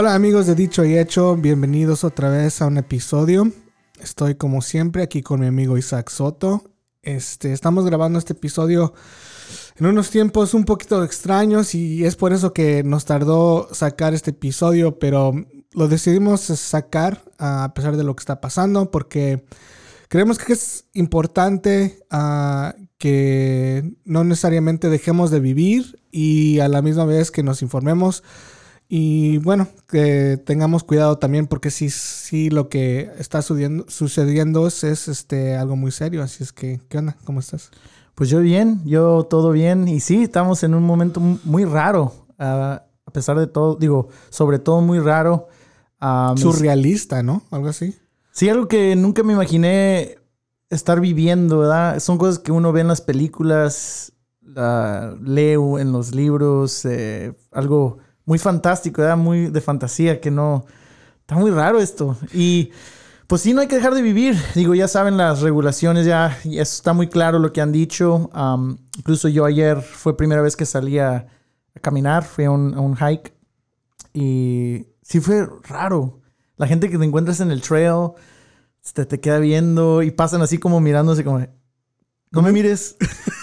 Hola amigos de Dicho y Hecho, bienvenidos otra vez a un episodio. Estoy como siempre aquí con mi amigo Isaac Soto. Este, estamos grabando este episodio en unos tiempos un poquito extraños y es por eso que nos tardó sacar este episodio, pero lo decidimos sacar a pesar de lo que está pasando porque creemos que es importante que no necesariamente dejemos de vivir y a la misma vez que nos informemos y bueno, que tengamos cuidado también porque sí, sí lo que está sucediendo, sucediendo es, es, este, algo muy serio. Así es que, ¿qué onda? ¿Cómo estás? Pues yo bien, yo todo bien. Y sí, estamos en un momento muy raro. Uh, a pesar de todo, digo, sobre todo muy raro. Uh, Surrealista, ¿no? Algo así. Sí, algo que nunca me imaginé estar viviendo, ¿verdad? Son cosas que uno ve en las películas, uh, leo en los libros, eh, algo muy fantástico, ¿verdad? Muy de fantasía, que no... Está muy raro esto. Y pues sí, no hay que dejar de vivir. Digo, ya saben las regulaciones, ya, ya está muy claro lo que han dicho. Incluso yo ayer fue primera vez que salí a, a caminar, fui a un, a un, hike. Y sí fue raro. La gente que te encuentras en el trail te, te queda viendo y pasan así como mirándose como... No me mires.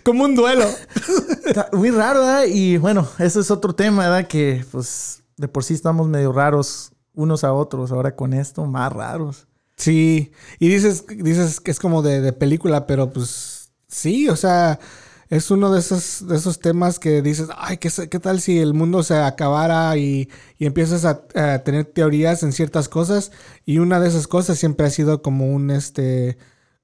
como un duelo. muy raro, ¿verdad? Y bueno, eso es otro tema, ¿verdad? Que pues de por sí estamos medio raros unos a otros. Ahora con esto, más raros. Sí. Y dices, dices que es como de, de película, pero pues sí, o sea, es uno de esos, de esos temas que dices, ay, ¿qué, qué tal si el mundo se acabara y, y empiezas a, a, tener teorías en ciertas cosas? Y una de esas cosas siempre ha sido como un, este,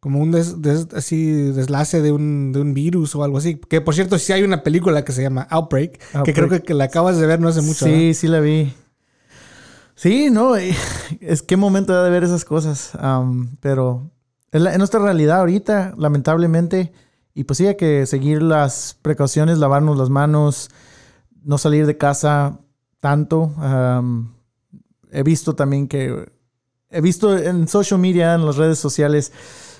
como un des, des, así deslace de un, de un, virus o algo así. Que por cierto, sí hay una película que se llama Outbreak, Outbreak. que creo que, que, la acabas de ver no hace mucho. Sí, ¿no? sí la vi. Sí, no, es qué momento de ver esas cosas. Um, pero en, la, en, nuestra realidad ahorita, lamentablemente, y pues sí hay que seguir las precauciones, lavarnos las manos, no salir de casa tanto. Um, he visto también que, he visto en social media, en las redes sociales,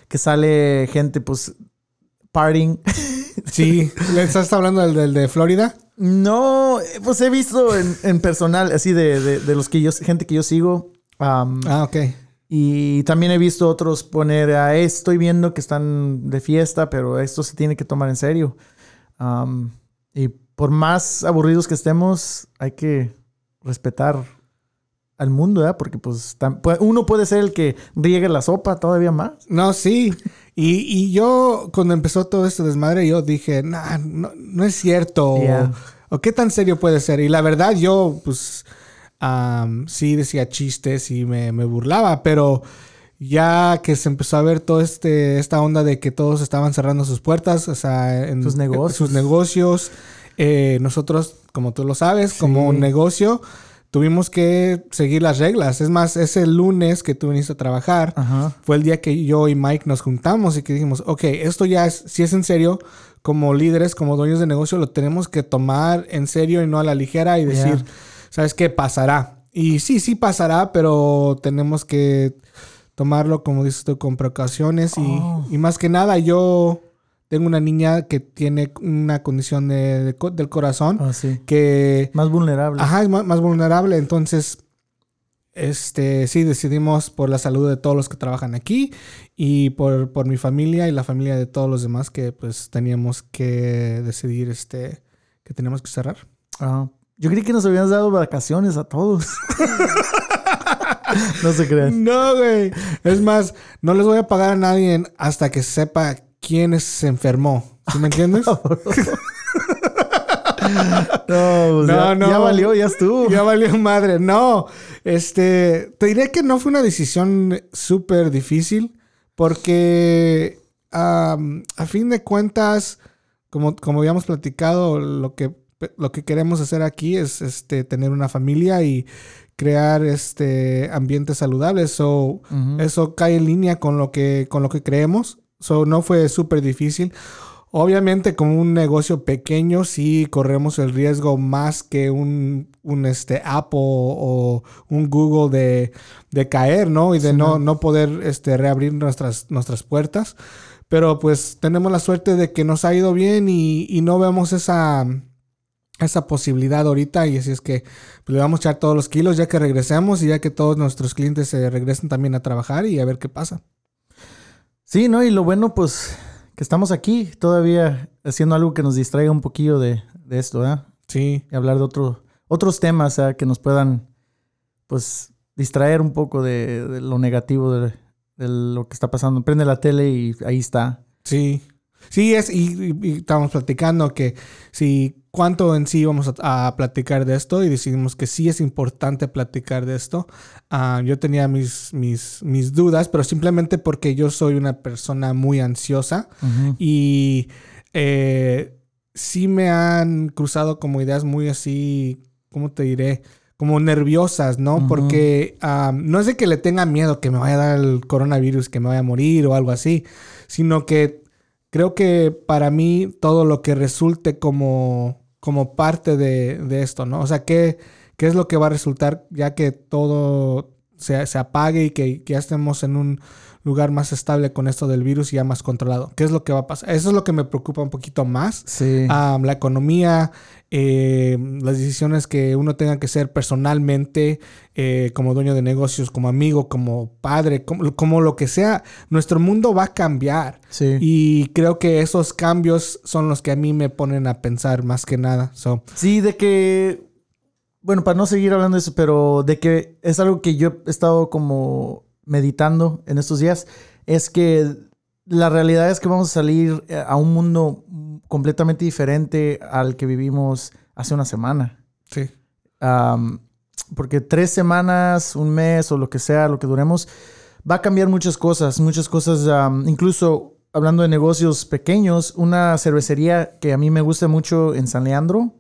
que sale gente, pues, partying. Sí, ¿le estás hablando del, del, de Florida? No, pues he visto en, en personal, así de, de, de, los que yo, gente que yo sigo. Um, ah, ok. Y también he visto otros poner, ah, estoy viendo que están de fiesta, pero esto se tiene que tomar en serio. Um, y por más aburridos que estemos, hay que respetar al mundo, ¿verdad? Porque pues uno puede ser el que riegue la sopa todavía más. No, sí. Y, y yo, cuando empezó todo este desmadre, yo dije, nah, no, no es cierto. Yeah. O, o, qué tan serio puede ser. Y la verdad, yo, pues, um, sí decía chistes y me, me, burlaba, pero ya que se empezó a ver toda este, esta onda de que todos estaban cerrando sus puertas, o sea, en sus negocios. Sus negocios eh, nosotros, como tú lo sabes, sí. como un negocio tuvimos que seguir las reglas. Es más, ese lunes que tú viniste a trabajar Ajá. fue el día que yo y Mike nos juntamos y que dijimos, ok, esto ya es, si es en serio, como líderes, como dueños de negocio, lo tenemos que tomar en serio y no a la ligera y decir, yeah. ¿sabes qué? Pasará. Y sí, sí pasará, pero tenemos que tomarlo, como dices tú, con precauciones Oh. y, y más que nada yo tengo una niña que tiene una condición de, de, del corazón oh, sí. que más vulnerable. Ajá, es más, más, vulnerable. Entonces, este, sí decidimos por la salud de todos los que trabajan aquí y por, por mi familia y la familia de todos los demás que pues teníamos que decidir este que teníamos que cerrar. Oh. Yo creí que nos habían dado vacaciones a todos. no se crean. No, güey. Es más, no les voy a pagar a nadie hasta que sepa quién se enfermó. ¿Sí me entiendes? no, pues no, ya, no, ya valió, ya estuvo. Ya valió madre. No, este, te diré que no fue una decisión súper difícil porque um, a fin de cuentas, como, como habíamos platicado, lo que, lo que queremos hacer aquí es este, tener una familia y crear este ambientes saludables. So, uh -huh. Eso cae en línea con lo que, con lo que creemos. So, no fue súper difícil. Obviamente, como un negocio pequeño, sí corremos el riesgo más que un, un este, Apple o un Google de, de caer, ¿no? Y de sí, no, no, poder este, reabrir nuestras, nuestras puertas. Pero pues tenemos la suerte de que nos ha ido bien y, y no vemos esa, esa posibilidad ahorita y así es que pues, le vamos a echar todos los kilos ya que regresemos y ya que todos nuestros clientes se regresen también a trabajar y a ver qué pasa. Sí, ¿no? Y lo bueno, pues, que estamos aquí todavía haciendo algo que nos distraiga un poquillo de, de esto, ¿verdad? Sí. Y hablar de otro, otros temas ¿verdad? que nos puedan, pues, distraer un poco de, de lo negativo de, de lo que está pasando. Prende la tele y ahí está. Sí. Sí, es, y, y- y estamos platicando que si cuánto en sí vamos a, a platicar de esto y decidimos que sí es importante platicar de esto. Ah, yo tenía mis, mis, mis dudas, pero simplemente porque yo soy una persona muy ansiosa y eh, sí me han cruzado como ideas muy así, ¿cómo te diré? Como nerviosas, ¿no? Porque ah, no es de que le tenga miedo que me vaya a dar el coronavirus, que me vaya a morir o algo así, sino que creo que para mí todo lo que resulte como, como parte de, de esto, ¿no? O sea, ¿qué, ¿qué es lo que va a resultar ya que todo se, se apague y que, que ya estemos en un lugar más estable con esto del virus y ya más controlado? ¿Qué es lo que va a pasar? Eso es lo que me preocupa un poquito más. Sí. Ah, la economía, eh, las decisiones que uno tenga que hacer personalmente, eh, como dueño de negocios, como amigo, como padre, como, como lo que sea, nuestro mundo va a cambiar. sí. Y creo que esos cambios son los que a mí me ponen a pensar más que nada. So, Sí, de que. Bueno, para no seguir hablando de eso, pero de que es algo que yo he estado como meditando en estos días, es que la realidad es que vamos a salir eh, a un mundo completamente diferente al que vivimos hace una semana. sí. Porque tres semanas, un mes o lo que sea, lo que duremos, va a cambiar muchas cosas. Muchas cosas, incluso hablando de negocios pequeños, una cervecería que a mí me gusta mucho en San Leandro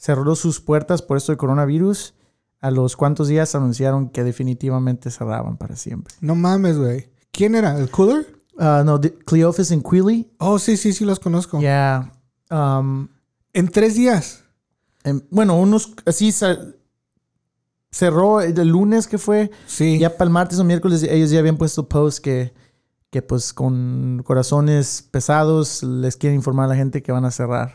cerró sus puertas por esto del coronavirus. A los cuantos días anunciaron que definitivamente cerraban para siempre. No mames, güey. ¿Quién era? ¿El cooler? Ah, no, Cleophas en Quilly. Oh, sí, sí, sí, los conozco. Ya. am, En tres días. bueno, unos así cerró el lunes que fue. Sí. Ya para el martes o miércoles ellos ya habían puesto post que, que pues con corazones pesados les quieren informar a la gente que van a cerrar.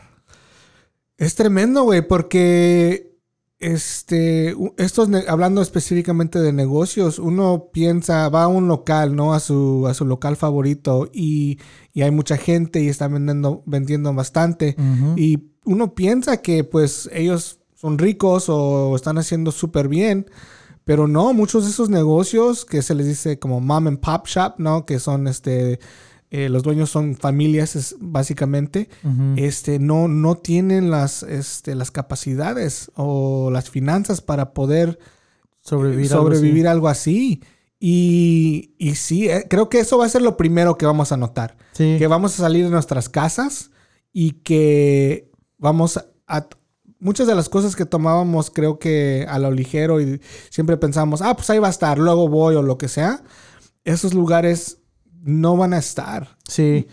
Es tremendo, güey, porque este, estos, hablando específicamente de negocios, uno piensa, va a un local, ¿no? A su, a su local favorito y, y hay mucha gente y están vendiendo, vendiendo bastante. Y uno piensa que pues ellos son ricos o están haciendo súper bien, pero no, muchos de esos negocios que se les dice como mom and pop shop, ¿no? Que son este, eh, los dueños son familias es- básicamente, este, no, no tienen las, este, las capacidades o las finanzas para poder sobrevivir. algo sobrevivir algo así. Y, y sí, eh, creo que eso va a ser lo primero que vamos a notar. Sí. que vamos a salir de nuestras casas y que vamos a... Muchas de las cosas que tomábamos creo que a lo ligero y siempre pensamos, ah, pues ahí va a estar, luego voy o lo que sea, esos lugares no van a estar. Sí.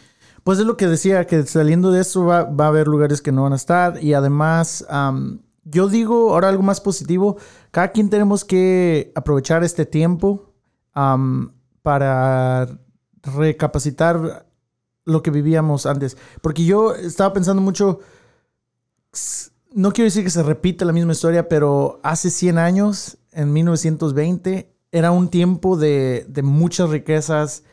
Pues es lo que decía, que saliendo de esto va, a haber lugares que no van a estar. Y además, yo digo ahora algo más positivo. Cada quien tenemos que aprovechar este tiempo para recapacitar lo que vivíamos antes. Porque yo estaba pensando mucho, no quiero decir que se repita la misma historia, pero hace 100 años, en 1920, era un tiempo de muchas riquezas.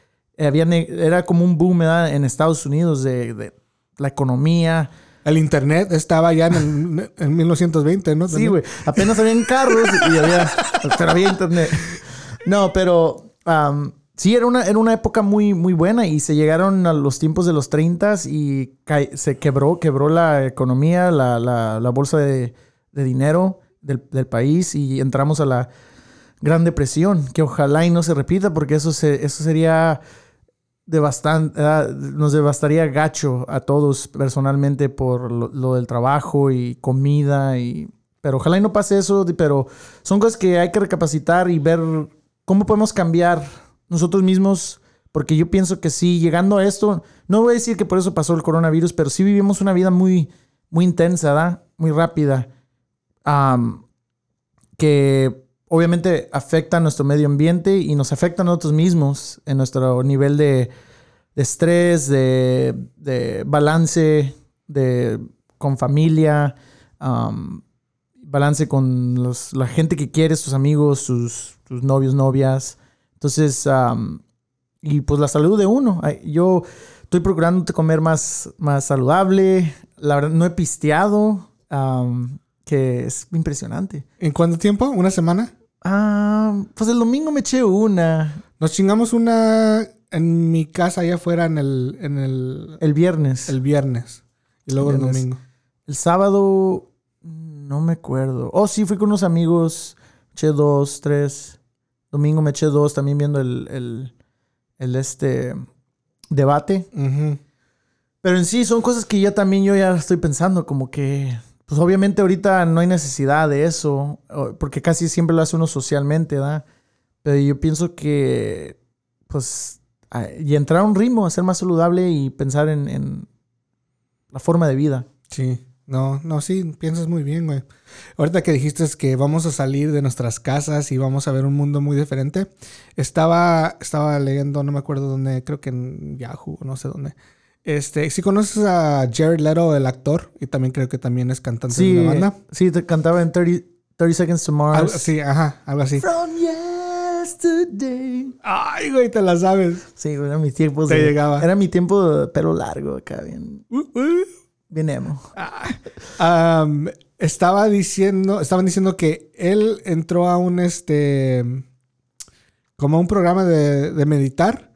Había era como un boom ¿verdad? en Estados Unidos de, de la economía. El internet estaba ya en, el- en 1920, ¿no? Sí, güey. Apenas habían carros y había, pero había internet. No, pero am, sí, era una, era una época muy, muy buena y se llegaron a los tiempos de los 30 y se quebró, quebró la economía, la, la- la bolsa de, de dinero del, del país y entramos a la Gran Depresión, que ojalá y no se repita porque eso, se, eso sería devastante, ah, nos devastaría gacho a todos personalmente por lo, del trabajo y comida y pero ojalá y no pase eso, pero son cosas que hay que recapacitar y ver cómo podemos cambiar nosotros mismos, porque yo pienso que sí, llegando a esto, no voy a decir que por eso pasó el coronavirus, pero sí vivimos una vida muy, muy intensa, ¿verdad? Muy rápida, que obviamente afecta a nuestro medio ambiente y nos afecta a nosotros mismos en nuestro nivel de, de estrés, de, balance, de, con familia. um, balance con los- la gente que quieres, tus amigos, tus, tus novios, novias. Entonces, um, y pues la salud de uno. Yo estoy procurando comer más, más saludable. La verdad, no he pisteado, um, que es impresionante. ¿En cuánto tiempo? ¿Una semana? Ah, pues el domingo me eché una. Nos chingamos una en mi casa allá afuera en el, en el, El viernes. el viernes. Y luego el domingo. El sábado, no me acuerdo. Oh, sí, fui con unos amigos. Eché dos, tres. Domingo me eché dos también viendo el, el, el este debate. Pero en sí son cosas que ya también yo ya estoy pensando, como que, pues obviamente ahorita no hay necesidad de eso, porque casi siempre lo hace uno socialmente, ¿verdad? Pero yo pienso que, pues, y entrar a un ritmo, a ser más saludable y pensar en, la forma de vida. Sí. No, no, sí, piensas muy bien, güey. Ahorita que dijiste que vamos a salir de nuestras casas y vamos a ver un mundo muy diferente, estaba, estaba leyendo, no me acuerdo dónde, creo que en Yahoo, no sé dónde. Este, si conoces a Jared Leto, el actor, y también creo que también es cantante Sí, de una banda. sí, te cantaba en 30, 30 Seconds to Mars. Algo- sí, ajá, algo así. From yesterday. Ay, güey, te la sabes. Sí, güey, era mi tiempo. Te de- llegaba. Era mi tiempo de pelo largo acá, bien, Uh, uh. bien emo. Am, estaba diciendo, estaban diciendo que él entró a un este como a un programa de, de meditar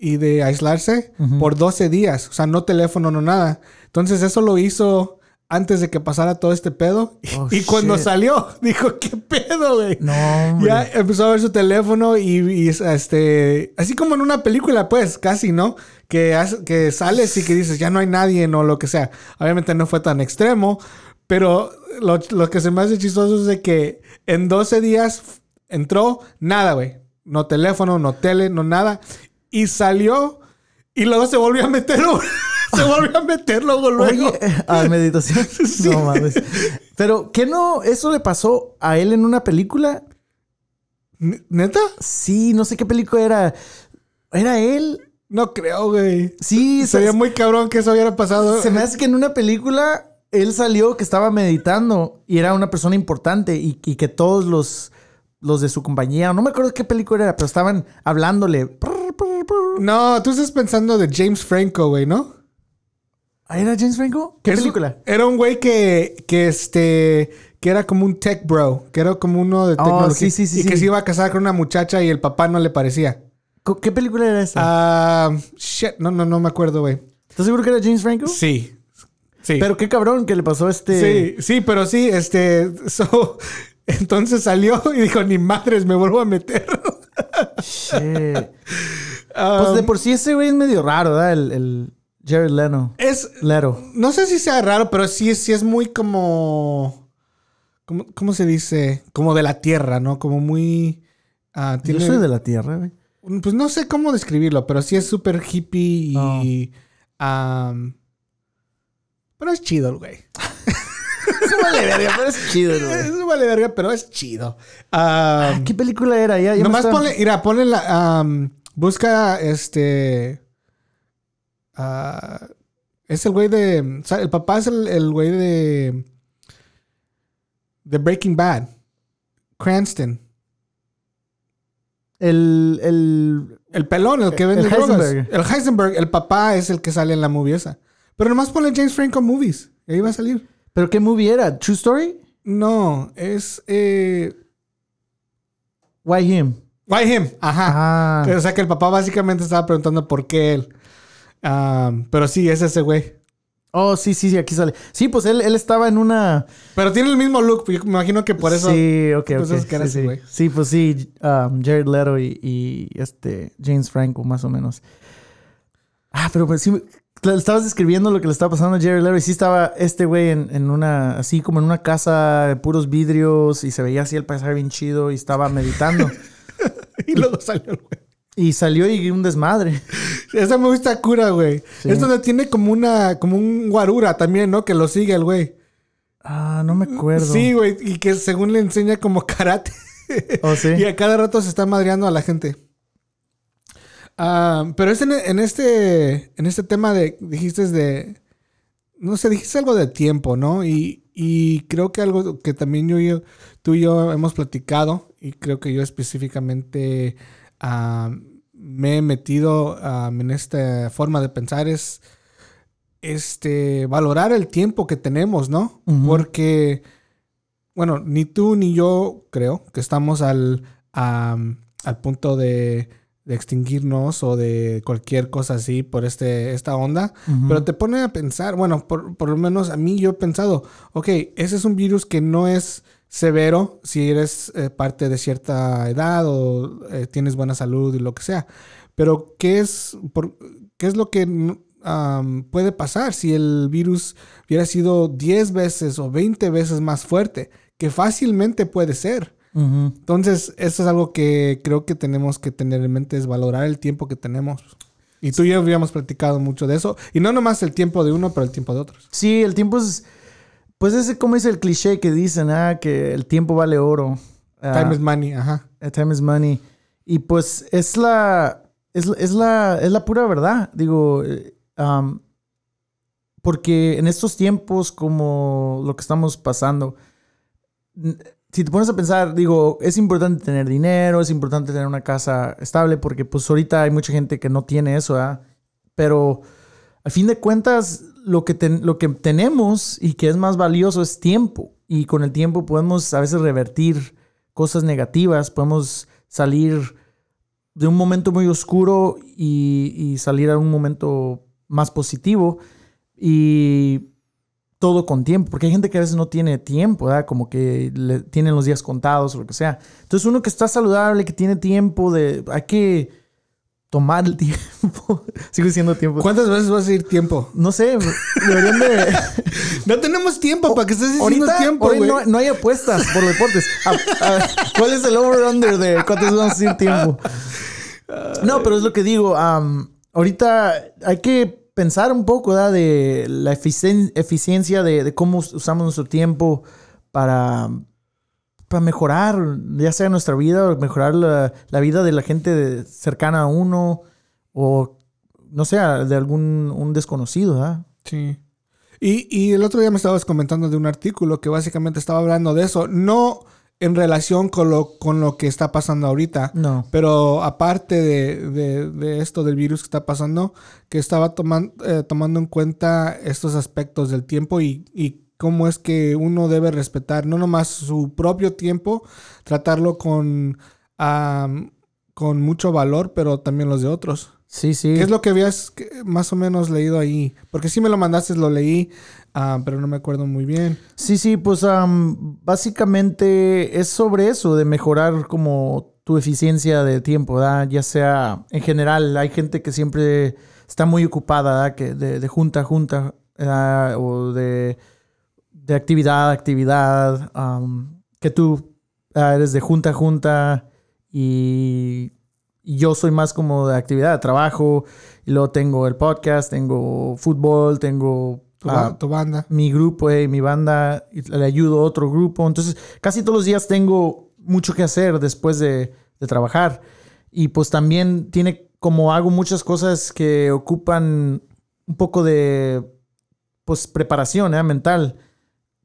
y de aislarse por 12 días, o sea, no teléfono, no nada. Entonces eso lo hizo antes de que pasara todo este pedo Oh, y cuando shit. salió dijo, "¿Qué pedo, güey?" No, hombre. Ya empezó a ver su teléfono y, y, este, así como en una película, pues, casi, ¿no? Que, que sales y que dices, ya no hay nadie o lo que sea. Obviamente no fue tan extremo, pero lo, lo que se me hace chistoso es de que en 12 días entró nada, güey. No teléfono, no tele, no nada. Y salió y luego se volvió a meter. se volvió a meter luego, luego. Oye, a meditación. Sí. No mames. Pero, ¿qué no? ¿Eso le pasó a él en una película? ¿Neta? Sí, no sé qué película era. ¿Era él? No creo, güey. Sí, se, Sería muy cabrón que eso hubiera pasado. se me hace que en una película él salió que estaba meditando y era una persona importante y, y que todos los, los de su compañía, no me acuerdo qué película era, pero estaban hablándole. No, tú estás pensando de James Franco, güey, ¿no? ¿Ah, ¿Era James Franco? ¿Qué película? Era un güey que, que este, que era como un tech bro, que era como uno de Oh, tecnología. sí, sí, sí, y que se iba a casar con una muchacha y el papá no le parecía. ¿Qué película era esa? Ah, shit, no, no, no me acuerdo, güey. ¿Estás seguro que era James Franco? Sí. Sí. Pero qué cabrón que le pasó a este. Sí, sí, pero sí, este, so, entonces salió y dijo, ni madres, me vuelvo a meter. Shit. Pues de por sí ese güey es medio raro, ¿verdad? El, el Jared Leno. es, Leto. no sé si sea raro, pero sí, sí es muy como, como, ¿cómo se dice? Como de la tierra, ¿no? Como muy, ah, Yo tiene, soy de la tierra, güey. pues no sé cómo describirlo, pero sí es súper hippie Oh. y, am, pero es chido el güey. Eso vale verga, pero es chido, güey. Es vale verga, pero es chido. ¿Qué película era? Ya, Nomás está- ponle, mira, ponle la. busca este. ah, es el güey de. o sea, el papá es el, el güey de. De Breaking Bad. Cranston. El, el... El pelón, el que El vende drogas. Heisenberg. El Heisenberg. El papá es el que sale en la movie esa. Pero nomás ponle James Franco Movies. Y ahí va a salir. ¿Pero qué movie era? ¿True Story? No, es. Eh, Why Him? why him? Ajá. Ah. O sea que el papá básicamente estaba preguntando por qué él. Am, pero sí, es ese güey. Oh, sí, sí, sí, aquí sale. Sí, pues él, él estaba en una... Pero tiene el mismo look. Yo me imagino que por eso. Sí, ok, por ok. eso es que era sí, ese sí. güey. Sí, pues sí, um, Jared Leto y, y, este James Franco, más o menos. Ah, pero pues sí, estabas describiendo lo que le estaba pasando a Jared Leto y sí estaba este güey en, en una, así como en una casa de puros vidrios y se veía así el paisaje bien chido y estaba meditando. Y luego salió el güey. y salió y un desmadre. Esa me gusta cura, güey. Sí. Es donde tiene como una, como un guarura también, ¿no? Que lo sigue el güey. Ah, no me acuerdo. Sí, güey. Y que según le enseña como karate. ¿Oh, sí? Y a cada rato se está madreando a la gente. Ah, pero es en, en este. En este tema de. Dijiste de. No sé, dijiste algo de tiempo, ¿no? Y, Y creo que algo que también yo, yo tú y yo hemos platicado, y creo que yo específicamente ah, me he metido ah, en esta forma de pensar es este valorar el tiempo que tenemos, ¿no? Porque, bueno, ni tú ni yo creo que estamos al, al punto de, de extinguirnos o de cualquier cosa así por este, esta onda. Pero te pone a pensar, bueno, por, por lo menos a mí yo he pensado, ok, ese es un virus que no es severo si eres eh, parte de cierta edad o eh, tienes buena salud y lo que sea. Pero ¿qué es, por, qué es lo que am, puede pasar si el virus hubiera sido 10 veces o 20 veces más fuerte? Que fácilmente puede ser. Entonces, eso es algo que creo que tenemos que tener en mente, es valorar el tiempo que tenemos. Y tú y yo habíamos platicado mucho de eso. Y no nomás el tiempo de uno, pero el tiempo de otros. Sí, el tiempo es. Pues ese, como es el cliché que dicen, ah, que el tiempo vale oro. Ah, Time is money, ajá. eh, time is money. Y pues es la. Es, es la, es la pura verdad. Digo. um, porque en estos tiempos, como lo que estamos pasando, si te pones a pensar, digo, es importante tener dinero, es importante tener una casa estable, porque pues ahorita hay mucha gente que no tiene eso, ¿verdad? Pero al fin de cuentas, lo que, ten- lo que tenemos y que es más valioso es tiempo. Y con el tiempo podemos a veces revertir cosas negativas, podemos salir de un momento muy oscuro y, y salir a un momento más positivo. Y todo con tiempo, porque hay gente que a veces no tiene tiempo, ¿verdad? Como que le, tienen los días contados o lo que sea. Entonces uno que está saludable, que tiene tiempo de... Hay que tomar el tiempo. Sigo diciendo tiempo. ¿Cuántas veces vas a ir tiempo? No sé, deberían de... No tenemos tiempo para que estés diciendo Ahorita, tiempo, güey. no, no hay apuestas por deportes. A- a- ¿Cuál es el over-under de cuántos vamos a decir tiempo? No, pero es lo que digo. ahorita hay que pensar un poco ¿verdad? de la eficien- eficiencia de, cómo us- usamos nuestro tiempo para, para mejorar, ya sea nuestra vida o mejorar la, vida de la gente cercana a uno o, no sé, de algún un desconocido. ¿verdad? Sí. Y, y el otro día me estabas comentando de un artículo que básicamente estaba hablando de eso. No en relación con lo, con lo que está pasando ahorita. No. Pero aparte de, de- de esto del virus que está pasando, que estaba toman- eh, tomando en cuenta estos aspectos del tiempo y, y cómo es que uno debe respetar no nomás su propio tiempo, tratarlo con, con mucho valor, pero también los de otros. Sí, sí. ¿Qué es lo que habías más o menos leído ahí? Porque sí me lo mandaste, lo leí, ah, pero no me acuerdo muy bien. Sí, sí, pues am, básicamente es sobre eso, de mejorar como tu eficiencia de tiempo, ¿verdad? Ya sea en general, hay gente que siempre está muy ocupada, ¿verdad? Que de, junta a junta, ¿verdad? o de, de actividad a actividad, que tú eres de junta a junta y yo soy más como de actividad, de trabajo, y luego tengo el podcast, tengo fútbol, tengo... Tu, ah, ba- tu banda. mi grupo, eh, mi banda, le ayudo a otro grupo. Entonces, casi todos los días tengo mucho que hacer después de, de trabajar. Y pues también tiene, como hago muchas cosas que ocupan un poco de, pues, preparación eh, mental.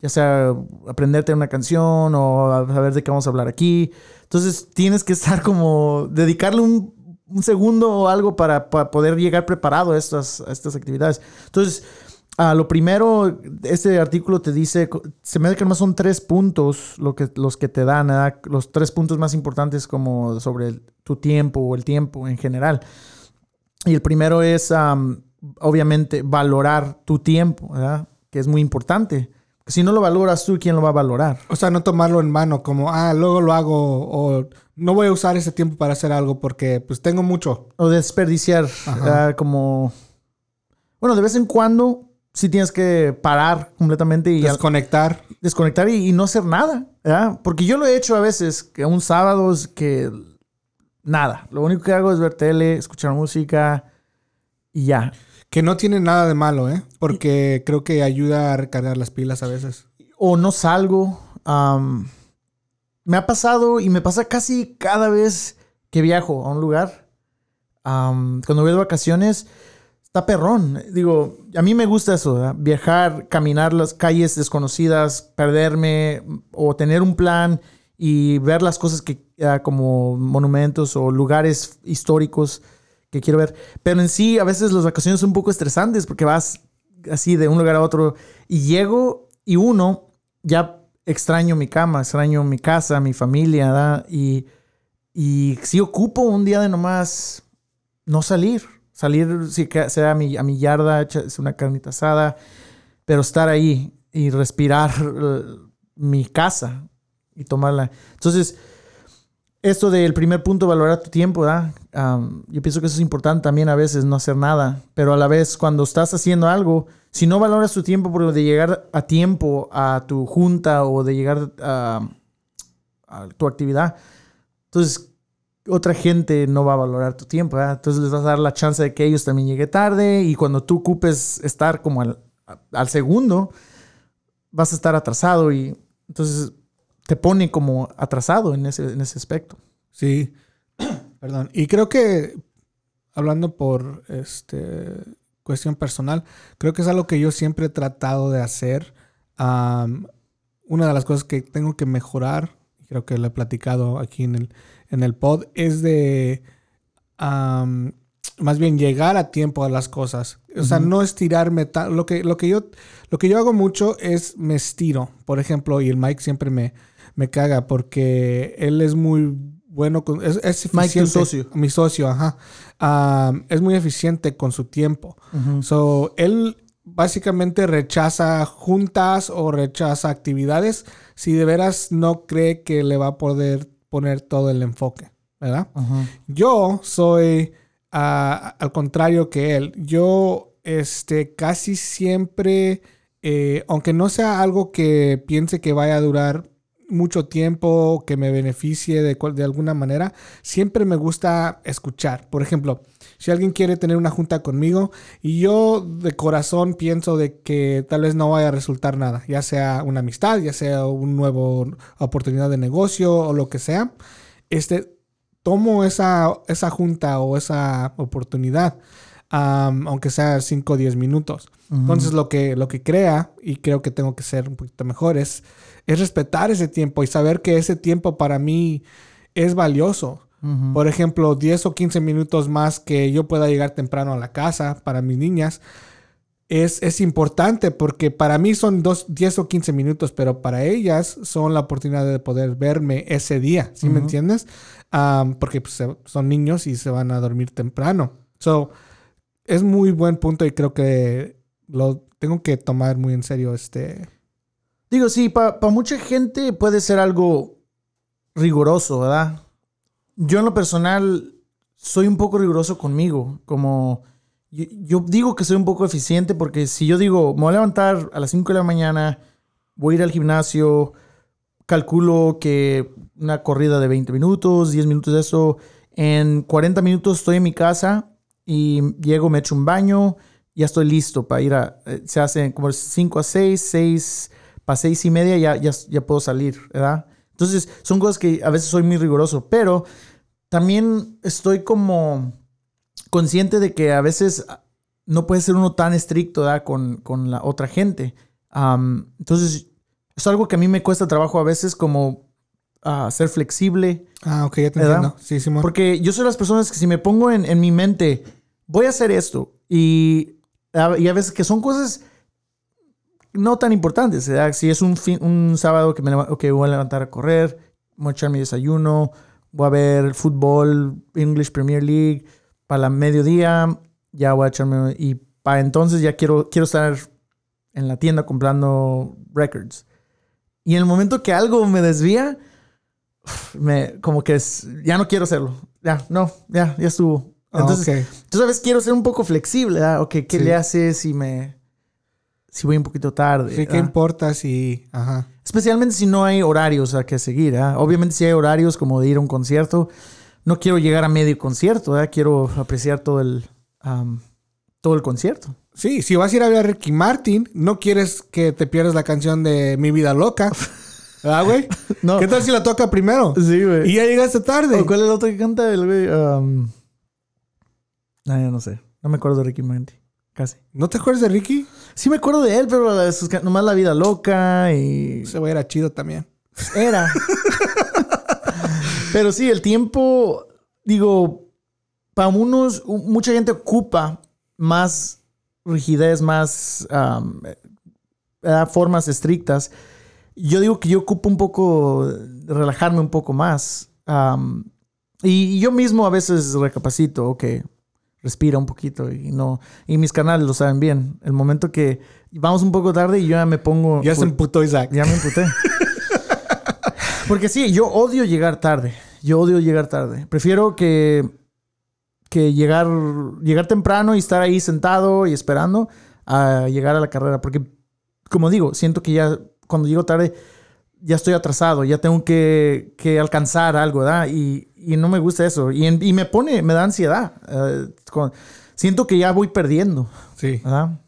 Ya sea aprenderte una canción o a saber de qué vamos a hablar aquí. Entonces, tienes que estar como, dedicarle un, un segundo o algo para, para poder llegar preparado a estas, a estas actividades. Entonces, Ah, lo primero, este artículo te dice, se me hace que más son tres puntos lo que, los que te dan, ¿verdad? los tres puntos más importantes como sobre el- tu tiempo o el tiempo en general. Y el primero es, am, obviamente, valorar tu tiempo, ¿verdad? que es muy importante. Si no lo valoras tú, ¿quién lo va a valorar? O sea, no tomarlo en mano como, ah, luego lo hago o no voy a usar ese tiempo para hacer algo porque pues tengo mucho. O desperdiciar, como... Bueno, de vez en cuando sí tienes que parar completamente y... Desconectar. desconectar y, y no hacer nada, ¿verdad? Porque yo lo he hecho a veces, que un sábado es que nada. Lo único que hago es ver tele, escuchar música y ya. Que no tiene nada de malo, ¿eh? Porque creo que ayuda a recargar las pilas a veces. O no salgo. me ha pasado y me pasa casi cada vez que viajo a un lugar. cuando voy de vacaciones, está perrón. Digo, a mí me gusta eso, viajar, caminar las calles desconocidas, perderme o tener un plan y ver las cosas que ah, como monumentos o lugares históricos que quiero ver. Pero en sí, a veces las vacaciones son un poco estresantes porque vas así de un lugar a otro y llego y uno ya extraño mi cama, extraño mi casa, mi familia. Y, y sí ocupo un día de nomás no salir. Salir, si sea a mi, a mi yarda, es una carnita asada, pero estar ahí y respirar eh, mi casa y tomarla. Entonces, esto del primer punto, valorar tu tiempo, ¿verdad? yo pienso que eso es importante también a veces, no hacer nada, pero a la vez cuando estás haciendo algo, si no valoras tu tiempo por de llegar a tiempo a tu junta o de llegar a, tu actividad, entonces otra gente no va a valorar tu tiempo. Entonces les vas a dar la chance de que ellos también lleguen tarde y cuando tú ocupes estar como al, al segundo, vas a estar atrasado y entonces te pone como atrasado en ese, en ese aspecto. Sí, perdón. Y creo que, hablando por este, cuestión personal, creo que es algo que yo siempre he tratado de hacer. una de las cosas que tengo que mejorar, creo que lo he platicado aquí en el, en el pod, es de más bien llegar a tiempo a las cosas. O sea, no estirarme Lo que, lo, que yo, lo que yo hago mucho es me estiro. Por ejemplo, y el Mike siempre me, me caga porque él es muy bueno con... Es, es Mike, tu socio. Mi socio, ajá. es muy eficiente con su tiempo. So, él básicamente rechaza juntas o rechaza actividades si de veras no cree que le va a poder poner todo el enfoque, ¿verdad? Yo soy al contrario que él. Yo este, casi siempre, eh, aunque no sea algo que piense que vaya a durar mucho tiempo que me beneficie de, de alguna manera, siempre me gusta escuchar. Por ejemplo, si alguien quiere tener una junta conmigo y yo de corazón pienso de que tal vez no vaya a resultar nada, ya sea una amistad, ya sea una nueva oportunidad de negocio o lo que sea, este, tomo esa, esa junta o esa oportunidad, aunque sea 5 o 10 minutos. Entonces lo que, lo que crea, y creo que tengo que ser un poquito mejor, es es respetar ese tiempo y saber que ese tiempo para mí es valioso. Por ejemplo, 10 o 15 minutos más que yo pueda llegar temprano a la casa para mis niñas. Es, es importante porque para mí son dos, 10 o 15 minutos, pero para ellas son la oportunidad de poder verme ese día, ¿sí me entiendes? porque pues, son niños y se van a dormir temprano. So, es muy buen punto y creo que lo tengo que tomar muy en serio este, Digo, sí, para mucha gente puede ser algo riguroso, ¿verdad? Yo en lo personal soy un poco riguroso conmigo, como yo, digo que soy un poco eficiente porque si yo digo, me voy a levantar a las 5 de la mañana, voy a ir al gimnasio, calculo que una corrida de 20 minutos, 10 minutos de eso, en 40 minutos estoy en mi casa y llego, me echo un baño, ya estoy listo para ir a, eh, se hace como 5 a 6, 6 para seis y media ya, ya, ya puedo salir, ¿verdad? Entonces, son cosas que a veces soy muy riguroso, pero también estoy como consciente de que a veces no puede ser uno tan estricto ¿verdad? Con, con la otra gente. entonces, es algo que a mí me cuesta trabajo a veces como uh, ser flexible. Ah, ok, ya te entiendo. Sí, Simón. Porque yo soy las personas que si me pongo en, en mi mente, voy a hacer esto y, y a veces que son cosas no tan importantes. Si es un, un sábado que me voy a levantar a correr, voy a echar mi desayuno, voy a ver fútbol, English Premier League, para la mediodía ya voy a echarme... Y para entonces ya quiero, quiero estar en la tienda comprando records. Y en el momento que algo me desvía, me, como que es, ya no quiero hacerlo. Ya, no, ya, ya estuvo. Ah, entonces, tú sabes, quiero ser un poco flexible. ¿ah? Ok, ¿qué le haces si me si voy un poquito tarde. Sí, ¿qué importa si...? Ajá. Especialmente si no hay horarios a que seguir. ¿ah? Obviamente si hay horarios como de ir a un concierto, no quiero llegar a medio concierto. ¿eh? Quiero apreciar todo el, todo el concierto. Sí, si vas a ir a ver a Ricky Martin, no quieres que te pierdas la canción de Mi Vida Loca. ¿Ah, güey? no. ¿Qué tal si la toca primero? Sí, güey. Y ya llegaste tarde. ¿Cuál es el otro que canta el güey? Um... Ah, no sé. No me acuerdo de Ricky Martin. casi. ¿No te acuerdas de Ricky? Sí me acuerdo de él, pero la- sus nomás la vida loca y... Ese güey era chido también. Era. pero sí, el tiempo, digo, para unos, mucha gente ocupa más rigidez, más eh, formas estrictas. Yo digo que yo ocupo un poco, relajarme un poco más. Y, y yo mismo a veces recapacito, ok, respira un poquito y no. Y mis canales lo saben bien. El momento que vamos un poco tarde y yo ya me pongo. Ya se emputó Isaac. Ya me emputé. Porque sí, yo odio llegar tarde. Yo odio llegar tarde. Prefiero que, que llegar, llegar temprano y estar ahí sentado y esperando a llegar a la carrera. Porque, como digo, siento que ya cuando llego tarde ya estoy atrasado, ya tengo que, que alcanzar algo, ¿verdad? Y, y no me gusta eso. Y, y me pone, me da ansiedad. Eh, con- siento que ya voy perdiendo, Sí. ¿verdad?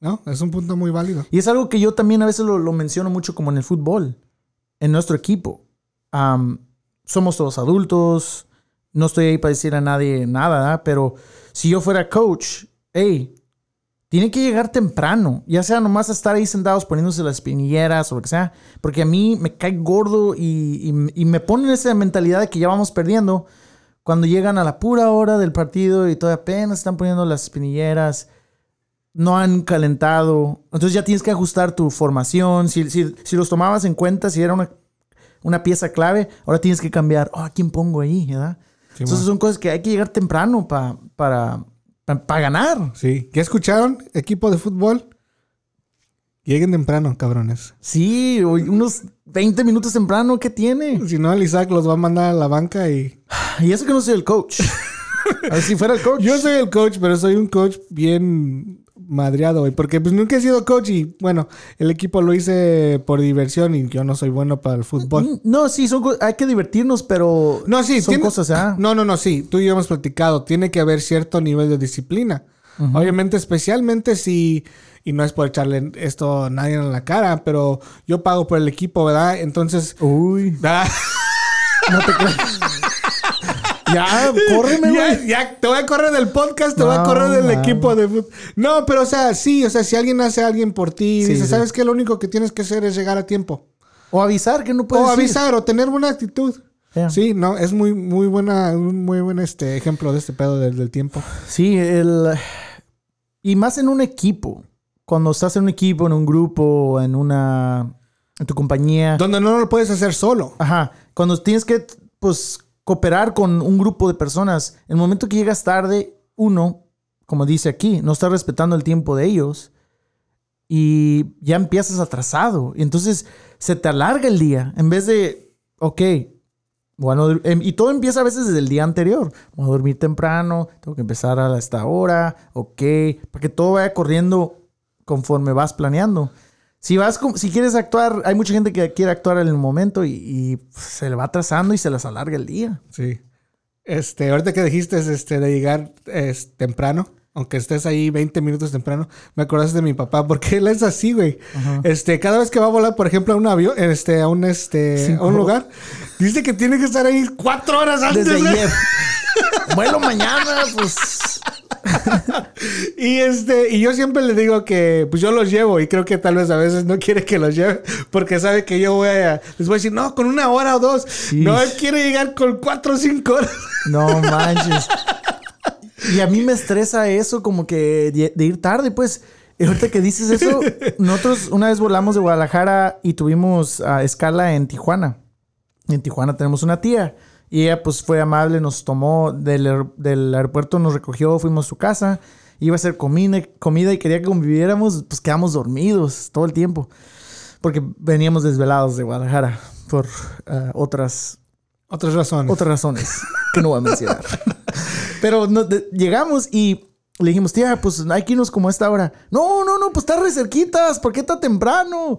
No, es un punto muy válido. Y es algo que yo también a veces lo, lo menciono mucho como en el fútbol, en nuestro equipo. Am, somos todos adultos, no estoy ahí para decir a nadie nada, ¿verdad? pero si yo fuera coach, hey, tiene que llegar temprano, ya sea nomás estar ahí sentados poniéndose las espinilleras o lo que sea, porque a mí me cae gordo y, y- y me ponen esa mentalidad de que ya vamos perdiendo cuando llegan a la pura hora del partido y todavía apenas están poniendo las espinilleras no han calentado. Entonces ya tienes que ajustar tu formación. Si, si, si los tomabas en cuenta, si era una, una pieza clave, ahora tienes que cambiar. Oh, ¿a quién pongo ahí? ¿verdad? Sí, Entonces man. son cosas que hay que llegar temprano pa- para, para ganar. Sí. ¿Ya escucharon, equipo de fútbol? Lleguen temprano, cabrones. Sí, unos 20 minutos temprano, ¿qué tiene? Si no, el Isaac los va a mandar a la banca y... Y eso que no soy el coach. A ver si fuera el coach. Yo soy el coach, pero soy un coach bien madreado, güey. Porque pues nunca he sido coach y, bueno, el equipo lo hice por diversión y yo no soy bueno para el fútbol. Mm, No, sí, son, hay que divertirnos, pero No, sí, son tiene- cosas, ¿ah? No, no, no, sí. Tú y yo hemos platicado. Tiene que haber cierto nivel de disciplina. Obviamente, especialmente si... Y no es por echarle esto a nadie en la cara, pero yo pago por el equipo, ¿verdad? Entonces... Uy, no te creas. ya, córreme, güey. ya, ya, te voy a correr del podcast, te voy a No, correr del man. equipo de fútbol. No, pero o sea, sí, o sea, si alguien hace a alguien por ti, Sí, dice, sí. ¿sabes qué? Lo único que tienes que hacer es llegar a tiempo. O avisar que no puedes O ir. avisar, o tener buena actitud. Sí, no, es muy, muy buena, un muy buen este ejemplo de este pedo del, del tiempo. Sí, el... Y más en un equipo. Cuando estás en un equipo, en un grupo, en una... En tu compañía. Donde no lo puedes hacer solo. Ajá. Cuando tienes que, pues, cooperar con un grupo de personas. El momento que llegas tarde, uno, como dice aquí, no está respetando el tiempo de ellos. Y ya empiezas atrasado. Y entonces se te alarga el día. En vez de, ok, bueno, em, y todo empieza a veces desde el día anterior. Voy a dormir temprano, tengo que empezar a esta hora, ok, para que todo vaya corriendo conforme vas planeando. Si vas, si quieres actuar, hay mucha gente que quiere actuar en el momento y, y, se le va atrasando y se les alarga el día. Sí. Este, ahorita que dijiste este, de llegar es, temprano, aunque estés ahí 20 minutos temprano, me acordaste de mi papá, porque él es así, güey. Este, cada vez que va a volar, por ejemplo, a un avión, este, a un, este, a un lugar, dice que tiene que estar ahí cuatro horas antes. Desde güey. ayer. Vuelo mañana, pues. Y este, y yo siempre le digo que pues yo los llevo y creo que tal vez a veces no quiere que los lleve porque sabe que yo voy a, les voy a decir, no, con una hora o dos. No, él quiere llegar con cuatro o cinco horas. No manches. Y a mí me estresa eso, como que de, ir tarde, pues. Y ahorita que dices eso, nosotros una vez volamos de Guadalajara y tuvimos ah, escala en Tijuana. En Tijuana tenemos una tía. Y ella pues fue amable, nos tomó del, del aeropuerto, nos recogió, fuimos a su casa. Iba a hacer comida, comida y quería que conviviéramos, pues quedamos dormidos todo el tiempo. Porque veníamos desvelados de Guadalajara por ah, otras Otras razones. otras razones que no voy a mencionar. Pero no- de- llegamos y le dijimos, tía, pues hay que irnos como a esta hora. No, no, no, pues está re cerquitas. ¿Por qué está temprano?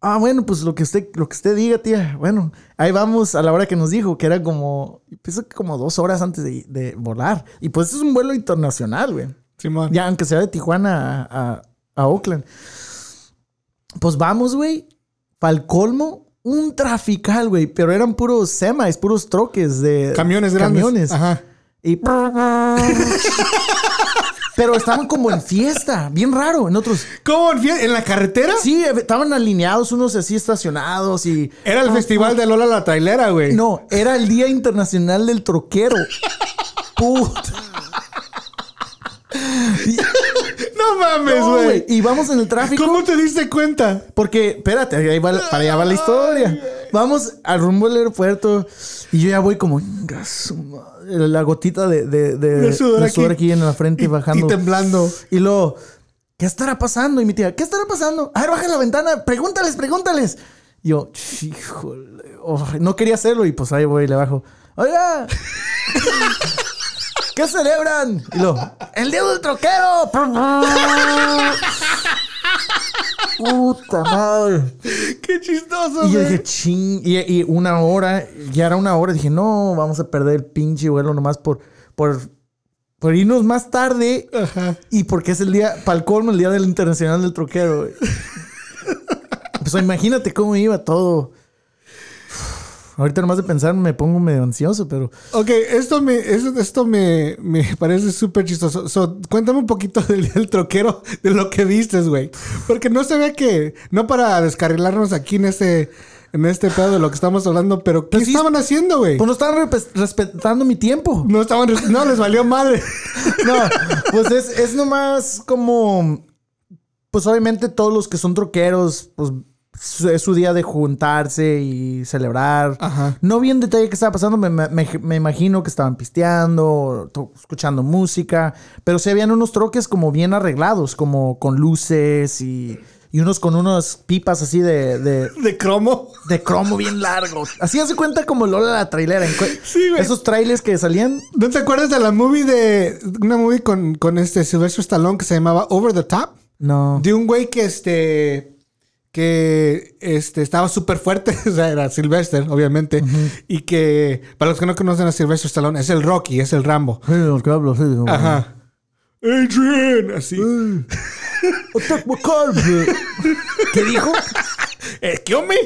Ah, bueno, pues lo que usted, lo que usted diga, tía. Bueno, ahí vamos a la hora que nos dijo, que era como, pienso que como dos horas antes de, de volar. Y pues es un vuelo internacional, güey. Simón. Ya, aunque sea de Tijuana a, a- a Oakland. Pues vamos, güey. Para el colmo, un trafical, güey. Pero eran puros semis, puros troques de... Camiones grandes. Camiones. Ajá. Y... Pero estaban como en fiesta, bien raro. En otros. ¿Cómo? ¿En fie- ¿En la carretera? Sí, estaban alineados, unos así estacionados y. Era el festival de Lola la trailera, güey. No, era el Día Internacional del Troquero. Puta. No mames, güey. Y vamos en el tráfico. ¿Cómo te diste cuenta? Porque, espérate, ahí va, para allá va la historia. Vamos al rumbo del aeropuerto y yo ya voy como, la gotita de, de, de- De sudor aquí. sudor aquí en la frente y bajando. Y temblando. Y luego, ¿qué estará pasando? Y mi tía, ¿qué estará pasando? A ver, baja la ventana, pregúntales, pregúntales. Y yo, híjole, oh, no quería hacerlo y pues ahí voy y le bajo. Oiga, ¿qué celebran? Y luego, el día del troquero. Puta madre. Qué chistoso, Y yo dije, ching. Y, y una hora, ya era una hora. Dije, no, vamos a perder el pinche vuelo nomás por, por, por irnos más tarde. Ajá. Y porque es el día, para el colmo, el día del Internacional del Troquero. pues imagínate cómo iba todo. Ahorita nomás de pensar me pongo medio ansioso, pero... Ok, esto me, esto, esto me, me parece súper chistoso. So, cuéntame un poquito del troquero, de lo que vistes, güey. Porque no se ve que, no para descarrilarnos aquí en este, en este pedo de lo que estamos hablando, pero ¿qué Pues sí, estaban haciendo, güey? Pues no estaban respe- respetando mi tiempo. No estaban, no, les valió madre. No, pues es, es nomás como. Pues obviamente todos los que son troqueros, pues es su día de juntarse y celebrar. Ajá. No vi en detalle qué estaba pasando, me, me- me imagino que estaban pisteando, escuchando música, pero se habían unos troques como bien arreglados, como con luces y, y unos con unas pipas así de, de, De cromo. de cromo bien largos. Así hace cuenta como Lola la trailera. Sí, güey. Esos trailers que salían ¿No te acuerdas de la movie de, una movie con, con este Sylvester Stallone que se llamaba Over the Top? No. De un güey que este. Que este, estaba súper fuerte. O sea, era Sylvester, obviamente. Y que, para los que no conocen a Sylvester Stallone, es el Rocky, es el Rambo. Sí, el que hablo, sí, Ajá. Adrian, así. Bro. ¿Qué dijo? Eh, ¿Qué hombre?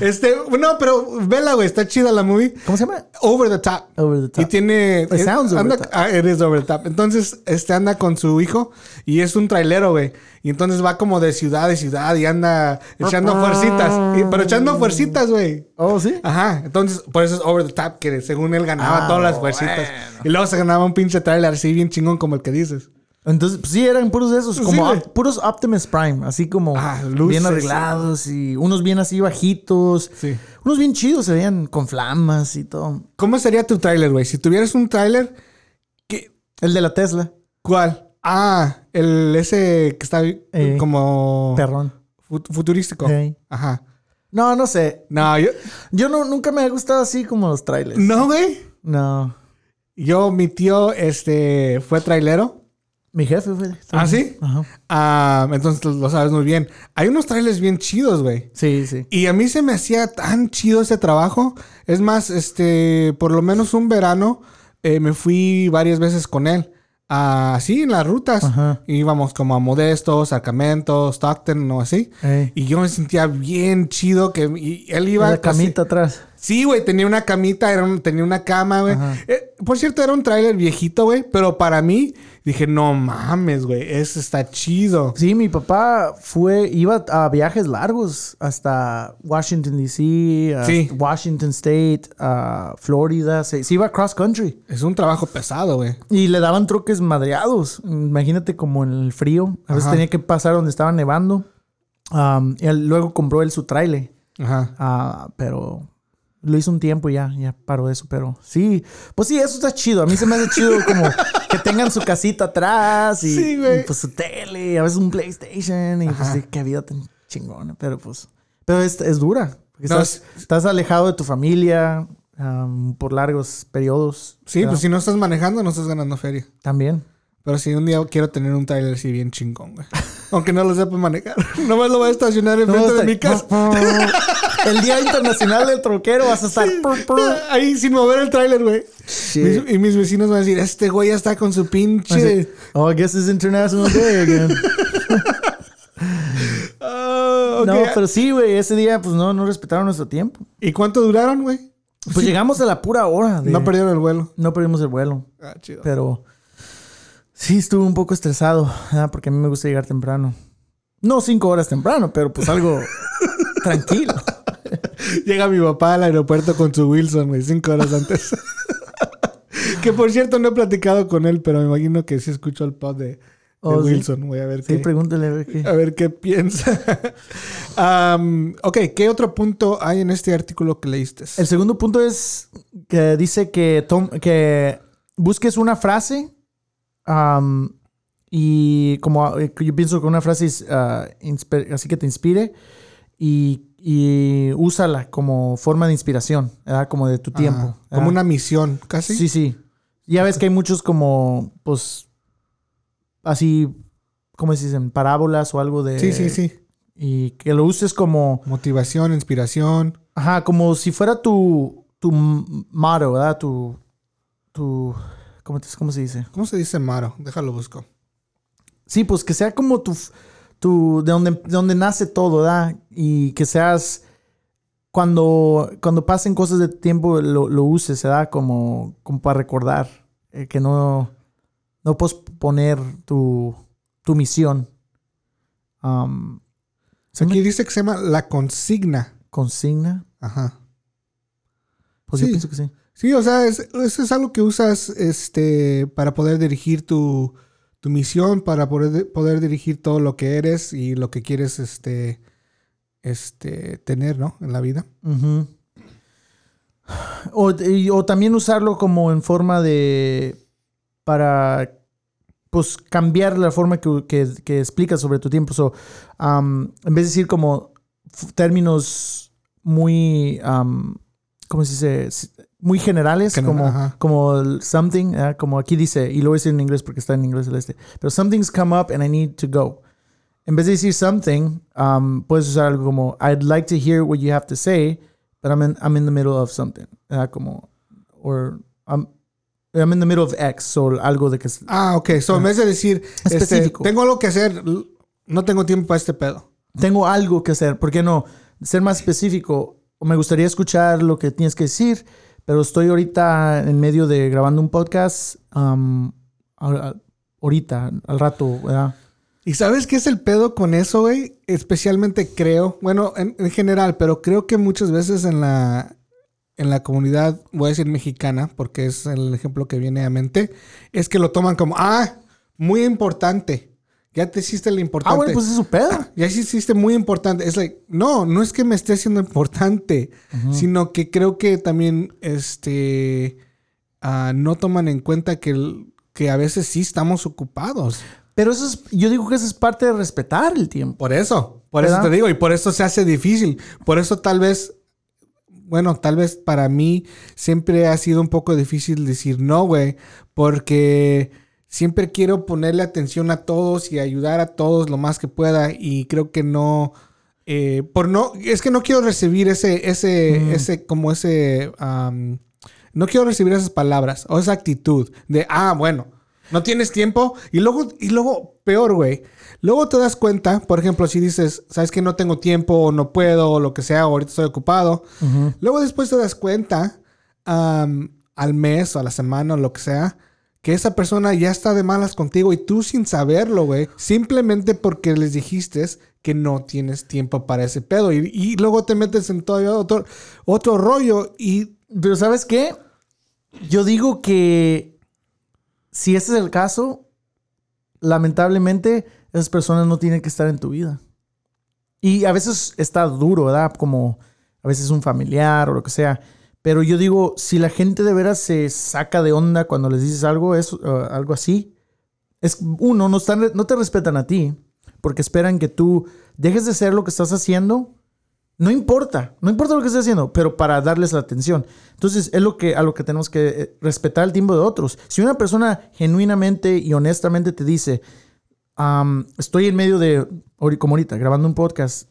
Este, no, pero vela, güey, está chida la movie. ¿Cómo se llama? Over the top. Over the top. Y tiene. It sounds over the top. ah, it is over the top. Entonces, este anda con su hijo y es un trailero, güey. Y entonces va como de ciudad a ciudad y anda echando fuercitas. Y- pero echando fuercitas, güey. Oh, sí. Ajá, entonces por eso es over the top, que según él ganaba Ah, todas las fuercitas. bueno. Y luego se ganaba un pinche trailer así bien chingón como el que dices. Entonces, pues, sí, eran puros de esos, Sí, como op- puros Optimus Prime, así como Ah, luces, bien arreglados y unos bien así bajitos. Sí. Unos bien chidos, se veían con flamas y todo. ¿Cómo sería tu trailer, güey? Si tuvieras un trailer, ¿qué, El de la Tesla, ¿cuál? Ah, el ese que está Eh, como perrón. fu- futurístico. Hey. Ajá. No, no sé. No, yo. Yo no, nunca me ha gustado así como los trailers. No, güey. No. Yo, mi tío, este, fue trailero. Mi jefe fue. ¿Ah, sí? Ajá. Ah, entonces lo sabes muy bien. Hay unos trailers bien chidos, güey. Sí, sí. Y a mí se me hacía tan chido ese trabajo. Es más, este, por lo menos un verano eh, me fui varias veces con él. Así en las rutas. Ajá. Íbamos como a Modesto, Sacramento, Stockton o así. Ey. Y yo me sentía bien chido que y él iba La camita atrás. Sí, güey, tenía una camita, era un- tenía una cama, güey. Eh, por cierto, era un tráiler viejito, güey, pero para mí dije, no mames, güey, eso está chido. Sí, mi papá fue, iba a viajes largos hasta Washington, D.C., Sí. Washington State, a Florida. Se, se iba cross country. Es un trabajo pesado, güey. Y le daban troques madreados. Imagínate como en el frío. A veces Ajá. tenía que pasar donde estaba nevando. Um, y él- luego compró él su trailer. Ajá. Ah, pero lo hizo un tiempo y ya, ya paró eso. Pero sí, pues sí, eso está chido. A mí se me hace chido como que tengan su casita atrás y, Sí, y, pues su tele, a veces un PlayStation y pues sí, qué vida tan chingona. Pero pues, pero es, es dura. No, estás, estás alejado de tu familia um, por largos periodos. Sí, ¿verdad? pues si no estás manejando, no estás ganando feria. También. Pero sí, un día quiero tener un trailer así bien chingón, güey. Aunque no lo sepa manejar. Nomás lo voy a estacionar enfrente No, de mi casa. El Día Internacional del Troquero vas a estar. Ahí sin mover el tráiler, güey. Mis- Y mis vecinos van a decir, este güey ya está con su pinche... Oh, I guess it's International Day again. Ah. No, pero sí, güey, ese día pues no, no respetaron nuestro tiempo. ¿Y cuánto duraron, güey? Pues llegamos a la pura hora. de- No perdieron el vuelo. no perdimos el vuelo. Ah, chido. Pero sí estuve un poco estresado, porque a mí me gusta llegar temprano. No cinco horas temprano, pero pues algo tranquilo. Llega mi papá al aeropuerto con su Wilson, güey, cinco horas antes. que por cierto no he platicado con él, pero me imagino que sí escuchó el pod de, de Oh, sí. Wilson. Voy a ver Sí, qué, pregúntale a ver qué. a ver qué piensa. Am, ok, ¿qué otro punto hay en este artículo que leíste? El segundo punto es que dice que, tom- que busques una frase y como eh, yo pienso que una frase es ah, así que te inspire y, y úsala como forma de inspiración, ¿verdad? como de tu tiempo. Ajá, como una misión, casi. Sí, sí. Ya ves que hay muchos como, pues, así, ¿cómo se dicen? Parábolas o algo de... sí, sí, sí. Y que lo uses como, Motivación, inspiración. ajá, como si fuera tu, tu motto, ¿verdad? Tu, tu, ¿cómo, te- cómo se dice? ¿Cómo se dice Maro? Déjalo busco. Sí, pues que sea como tu, tu de donde, de donde nace todo, ¿verdad? Y que seas, cuando, cuando pasen cosas de tiempo, lo, lo uses, ¿verdad? Como, como para recordar, eh, que no, no posponer tu, tu misión. Um, ¿se me Aquí dice que se llama la consigna. consigna? Ajá. Pues yo pienso que sí. Sí, o sea, es, eso es algo que usas este, para poder dirigir tu, tu misión, para poder, poder dirigir todo lo que eres y lo que quieres este, este, tener, ¿no? En la vida. O, o también usarlo como en forma de. para. Pues cambiar la forma que, que, explicas sobre tu tiempo. So, en vez de decir como términos muy. ¿Cómo se dice? Muy generales, General, como, ajá. como something, ¿eh? como aquí dice, y lo voy a decir en inglés porque está en inglés el este, pero something's come up and I need to go. En vez de decir something, um, puedes usar algo como I'd like to hear what you have to say, but I'm in, I'm in the middle of something. Ah, como, or I'm, I'm in the middle of X, o algo de que... Ah, ok. So, en vez de decir, este, Específico. tengo algo que hacer, no tengo tiempo para este pedo. Tengo algo que hacer. ¿Por qué no? Ser más específico. Me gustaría escuchar lo que tienes que decir, pero estoy ahorita en medio de grabando un podcast. um, ahorita, al rato, ¿verdad? ¿Y sabes qué es el pedo con eso, güey? Especialmente creo, bueno, en, en general, pero creo que muchas veces en la, en la comunidad, voy a decir mexicana, porque es el ejemplo que viene a mente, es que lo toman como, ah, muy importante. Ya te hiciste lo importante. Ah, bueno, pues es su pedo. Ya hiciste muy importante. Es like, no, no es que me esté haciendo importante, sino que creo que también este ah, no toman en cuenta que, el- que a veces sí estamos ocupados. Pero eso es, yo digo que eso es parte de respetar el tiempo. Por eso, por eso te digo, y por eso se hace difícil. Por eso tal vez, bueno, tal vez para mí siempre ha sido un poco difícil decir no, güey, porque siempre quiero ponerle atención a todos y ayudar a todos lo más que pueda y creo que no, eh, por no, es que no quiero recibir ese, ese, Mm. ese, como ese, no quiero recibir esas palabras o esa actitud de, ah, bueno, no tienes tiempo. Y luego, y luego, peor, güey. Luego te das cuenta, por ejemplo, si dices, sabes que no tengo tiempo o no puedo o lo que sea, o ahorita estoy ocupado. Luego después te das cuenta am, al mes o a la semana o lo que sea, que esa persona ya está de malas contigo y tú sin saberlo, güey. Simplemente porque les dijiste que no tienes tiempo para ese pedo. Y, y luego te metes en todavía otro, otro rollo y Pero ¿sabes qué? Yo digo que si ese es el caso, lamentablemente esas personas no tienen que estar en tu vida. Y a veces está duro, ¿verdad? Como a veces un familiar o lo que sea. Pero yo digo, si la gente de veras se saca de onda cuando les dices algo, eso, uh, algo así, es uno, no, están, no te respetan a ti porque esperan que tú dejes de ser lo que estás haciendo. No importa, no importa lo que estés haciendo, pero para darles la atención. Entonces, es lo que, a lo que tenemos que eh, respetar el tiempo de otros. Si una persona genuinamente y honestamente te dice, estoy en medio de, como ahorita, grabando un podcast,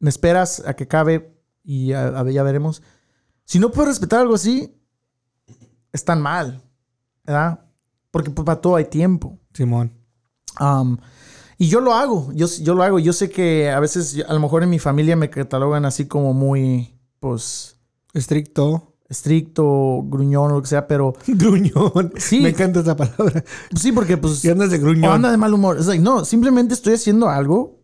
me esperas a que acabe y ya veremos. Si no puedes respetar algo así, están mal, ¿verdad? Porque pues, para todo hay tiempo. Simón. Um, y yo lo hago, yo, yo lo hago. Yo sé que a veces, a lo mejor en mi familia me catalogan así como muy, pues, Estricto. estricto, gruñón o lo que sea, pero Gruñón. Sí. Me encanta esa palabra. sí, porque pues Y andas de o gruñón. anda de mal humor. Es like, no, simplemente estoy haciendo algo,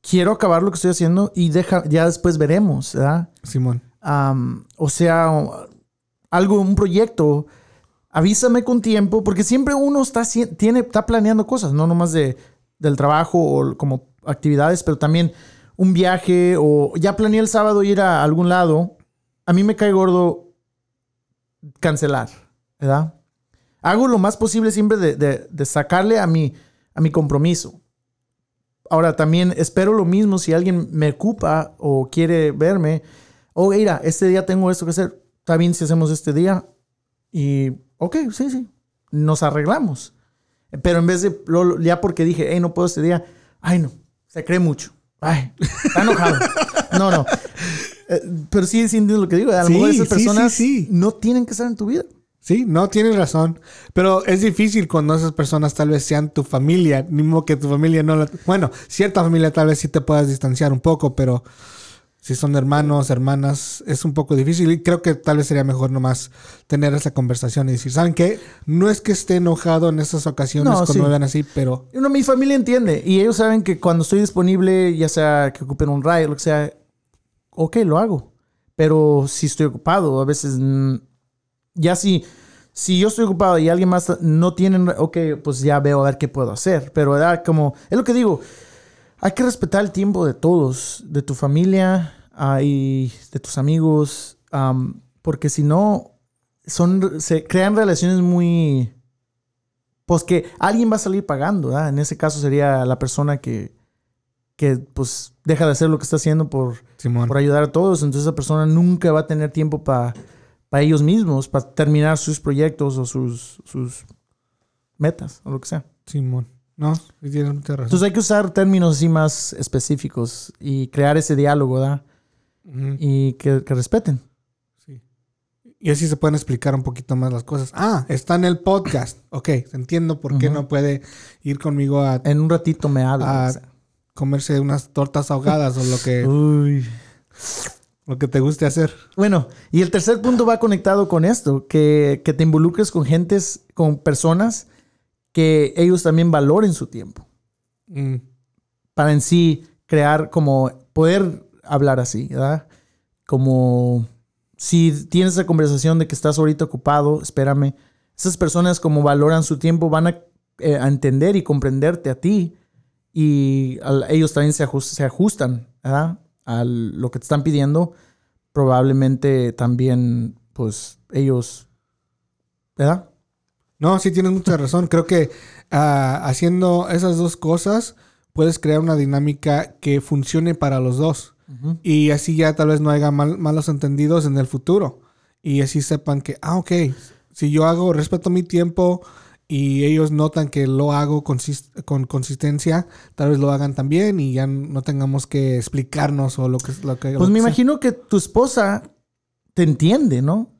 quiero acabar lo que estoy haciendo y deja, ya después veremos, ¿verdad? Simón. O sea, algo, un proyecto, avísame con tiempo, porque siempre uno está, tiene, está planeando cosas, no nomás de, del trabajo o como actividades, pero también un viaje o ya planeé el sábado ir a algún lado. A mí me cae gordo cancelar, ¿verdad? Hago lo más posible siempre de, de- de sacarle a mi, a mi compromiso. Ahora también espero lo mismo si alguien me ocupa o quiere verme. Oh, mira, este día tengo esto que hacer. Está bien si hacemos este día. Y, ok, sí, sí. Nos arreglamos. Pero en vez de, lo- ya porque dije, hey, no puedo este día. Ay, no. Se cree mucho. Ay, está enojado. no, no. Eh, pero sí, sí entiendo lo que digo. A lo Sí, mejor esas personas sí, sí. no tienen que estar en tu vida. Sí, no, tienes razón. Pero es difícil cuando esas personas tal vez sean tu familia. Modo que tu familia no la... Bueno, cierta familia tal vez sí te puedas distanciar un poco, pero si son hermanos, hermanas, es un poco difícil. Y creo que tal vez sería mejor nomás tener esa conversación y decir, ¿saben qué? No es que esté enojado en esas ocasiones No, cuando sí. me vean así, pero... No, mi familia entiende. Y ellos saben que cuando estoy disponible, ya sea que ocupen un ride, lo que sea, ok, lo hago. Pero si estoy ocupado, a veces mm, ya si, si yo estoy ocupado y alguien más no tiene, ok, pues ya veo a ver qué puedo hacer. Pero ¿verdad? como, es lo que digo, hay que respetar el tiempo de todos, de tu familia y de tus amigos, am, porque si no, son, se crean relaciones muy pues que alguien va a salir pagando, ¿verdad? En ese caso sería la persona que, que pues deja de hacer lo que está haciendo por, Simón. por ayudar a todos. Entonces esa persona nunca va a tener tiempo para ellos mismos, para terminar sus proyectos o sus, sus metas o lo que sea. Simón. No, tienes mucha razón. Entonces hay que usar términos así más específicos y crear ese diálogo, ¿verdad? Ujú. Y que, que respeten. Sí. Y así se pueden explicar un poquito más las cosas. Ah, está en el podcast. Ok, entiendo por qué no puede ir conmigo a En un ratito me hablan. O sea. comerse unas tortas ahogadas o lo que, Uy. lo que te guste hacer. Bueno, y el tercer punto va conectado con esto, que, que te involucres con gentes, con personas que ellos también valoren su tiempo, Mm, para en sí crear como poder hablar así, ¿verdad? Como si tienes esa conversación de que estás ahorita ocupado, espérame, esas personas como valoran su tiempo van a, eh, a entender y comprenderte a ti y ellos también se, se ajustan, ¿verdad? A lo que te están pidiendo, probablemente también, pues, ellos, ¿verdad? No, sí tienes mucha razón. Creo que ah, haciendo esas dos cosas puedes crear una dinámica que funcione para los dos. Y así ya tal vez no haya mal- malos entendidos en el futuro. Y así sepan que, ah, ok, si yo hago, respeto mi tiempo y ellos notan que lo hago con consistencia, tal vez lo hagan también y ya no tengamos que explicarnos o lo que... Lo que Pues lo me que sea. imagino que tu esposa te entiende, ¿no?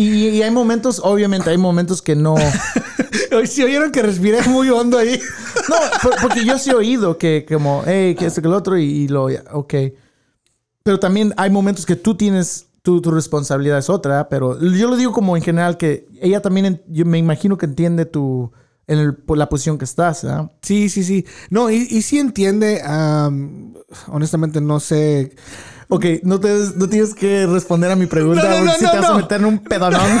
Y, y hay momentos, obviamente, hay momentos que no. Hoy sí oyeron que respiré muy hondo ahí. No, por- porque yo sí he oído que, como, hey, que esto, que lo otro, y, y lo, ok. Pero también hay momentos que tú tienes, tu, tu responsabilidad es otra, pero yo lo digo como en general que ella también, yo me imagino que entiende tu, en el- por la posición que estás, ¿verdad? Sí, sí, sí. No, y, y sí entiende. am, honestamente no sé. Ok, no, te, no tienes que responder a mi pregunta No, no, no, si te vas a meter en un pedonón.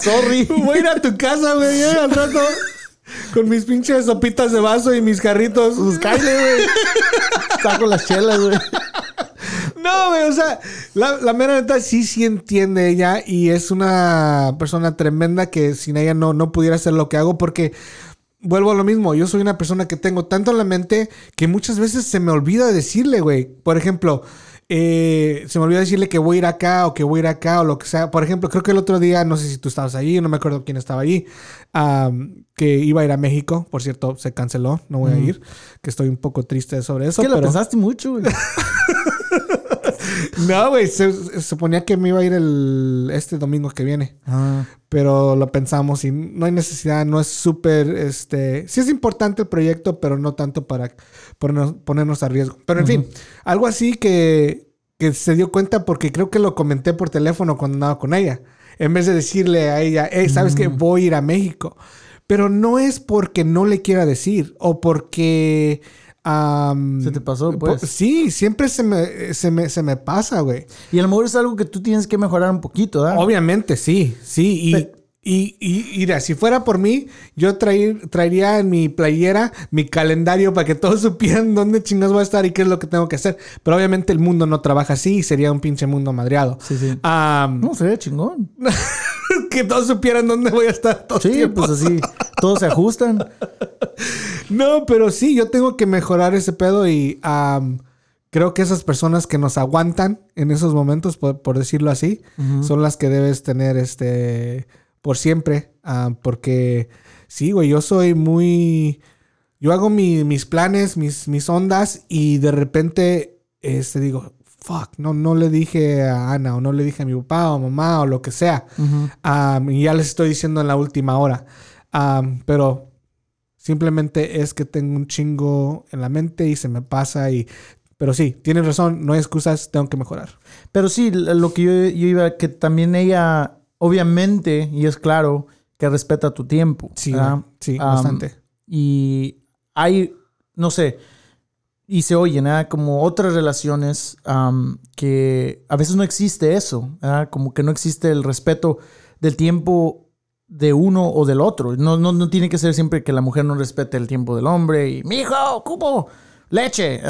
Sorry. Voy a ir a tu casa, güey, eh, al rato. Con mis pinches sopitas de vaso y mis carritos. Pues cállate, güey. Saco las chelas, güey. No, güey, o sea, la, la mera neta sí, sí entiende ella y es una persona tremenda que sin ella no, no pudiera hacer lo que hago porque vuelvo a lo mismo. Yo soy una persona que tengo tanto en la mente que muchas veces se me olvida decirle, güey. Por ejemplo, eh, se me olvida decirle que voy a ir acá o que voy a ir acá o lo que sea. Por ejemplo, creo que el otro día, no sé si tú estabas allí, no me acuerdo quién estaba allí, am, que iba a ir a México. Por cierto, se canceló, no voy a ir, que estoy un poco triste sobre eso. Es que pero- pensaste mucho, güey. no, güey, se, se suponía que me iba a ir el, este domingo que viene. Ah, Pero lo pensamos y no hay necesidad, no es súper, este... Sí es importante el proyecto, pero no tanto para ponernos, ponernos a riesgo. Pero en fin, algo así que que se dio cuenta porque creo que lo comenté por teléfono cuando andaba con ella. En vez de decirle a ella, hey, ¿sabes que Voy a ir a México. Pero no es porque no le quiera decir o porque... ¿Se te pasó, pues? Sí, siempre se me, se me, se me pasa, güey. Y a lo mejor es algo que tú tienes que mejorar un poquito, ¿verdad? Obviamente, sí, sí. Y, y, y, mira, si fuera por mí, yo traería en mi playera mi calendario para que todos supieran dónde chingados voy a estar y qué es lo que tengo que hacer. Pero obviamente el mundo no trabaja así y sería un pinche mundo madreado. Sí, sí. no, sería chingón. que todos supieran dónde voy a estar todo Sí, pues así, todos se ajustan. no, pero sí, yo tengo que mejorar ese pedo y creo que esas personas que nos aguantan en esos momentos, por, decirlo así, son las que debes tener este por siempre. Ah, porque sí, güey, yo soy muy... Yo hago mis planes, mis, mis ondas y de repente este, digo, fuck, no, no le dije a Ana o no le dije a mi papá o mamá o lo que sea. y ya les estoy diciendo en la última hora. pero simplemente es que tengo un chingo en la mente y se me pasa y... Pero sí, tienes razón, no hay excusas, tengo que mejorar. Pero sí, lo que yo, yo iba, que también ella obviamente, y es claro, que respeta tu tiempo. Sí, sí, bastante. Y hay, no sé, y se oyen, ¿eh? como otras relaciones que a veces no existe eso, como que no existe el respeto del tiempo de uno o del otro. No, no, no tiene que ser siempre que la mujer no respete el tiempo del hombre y, mi hijo, cupo, leche.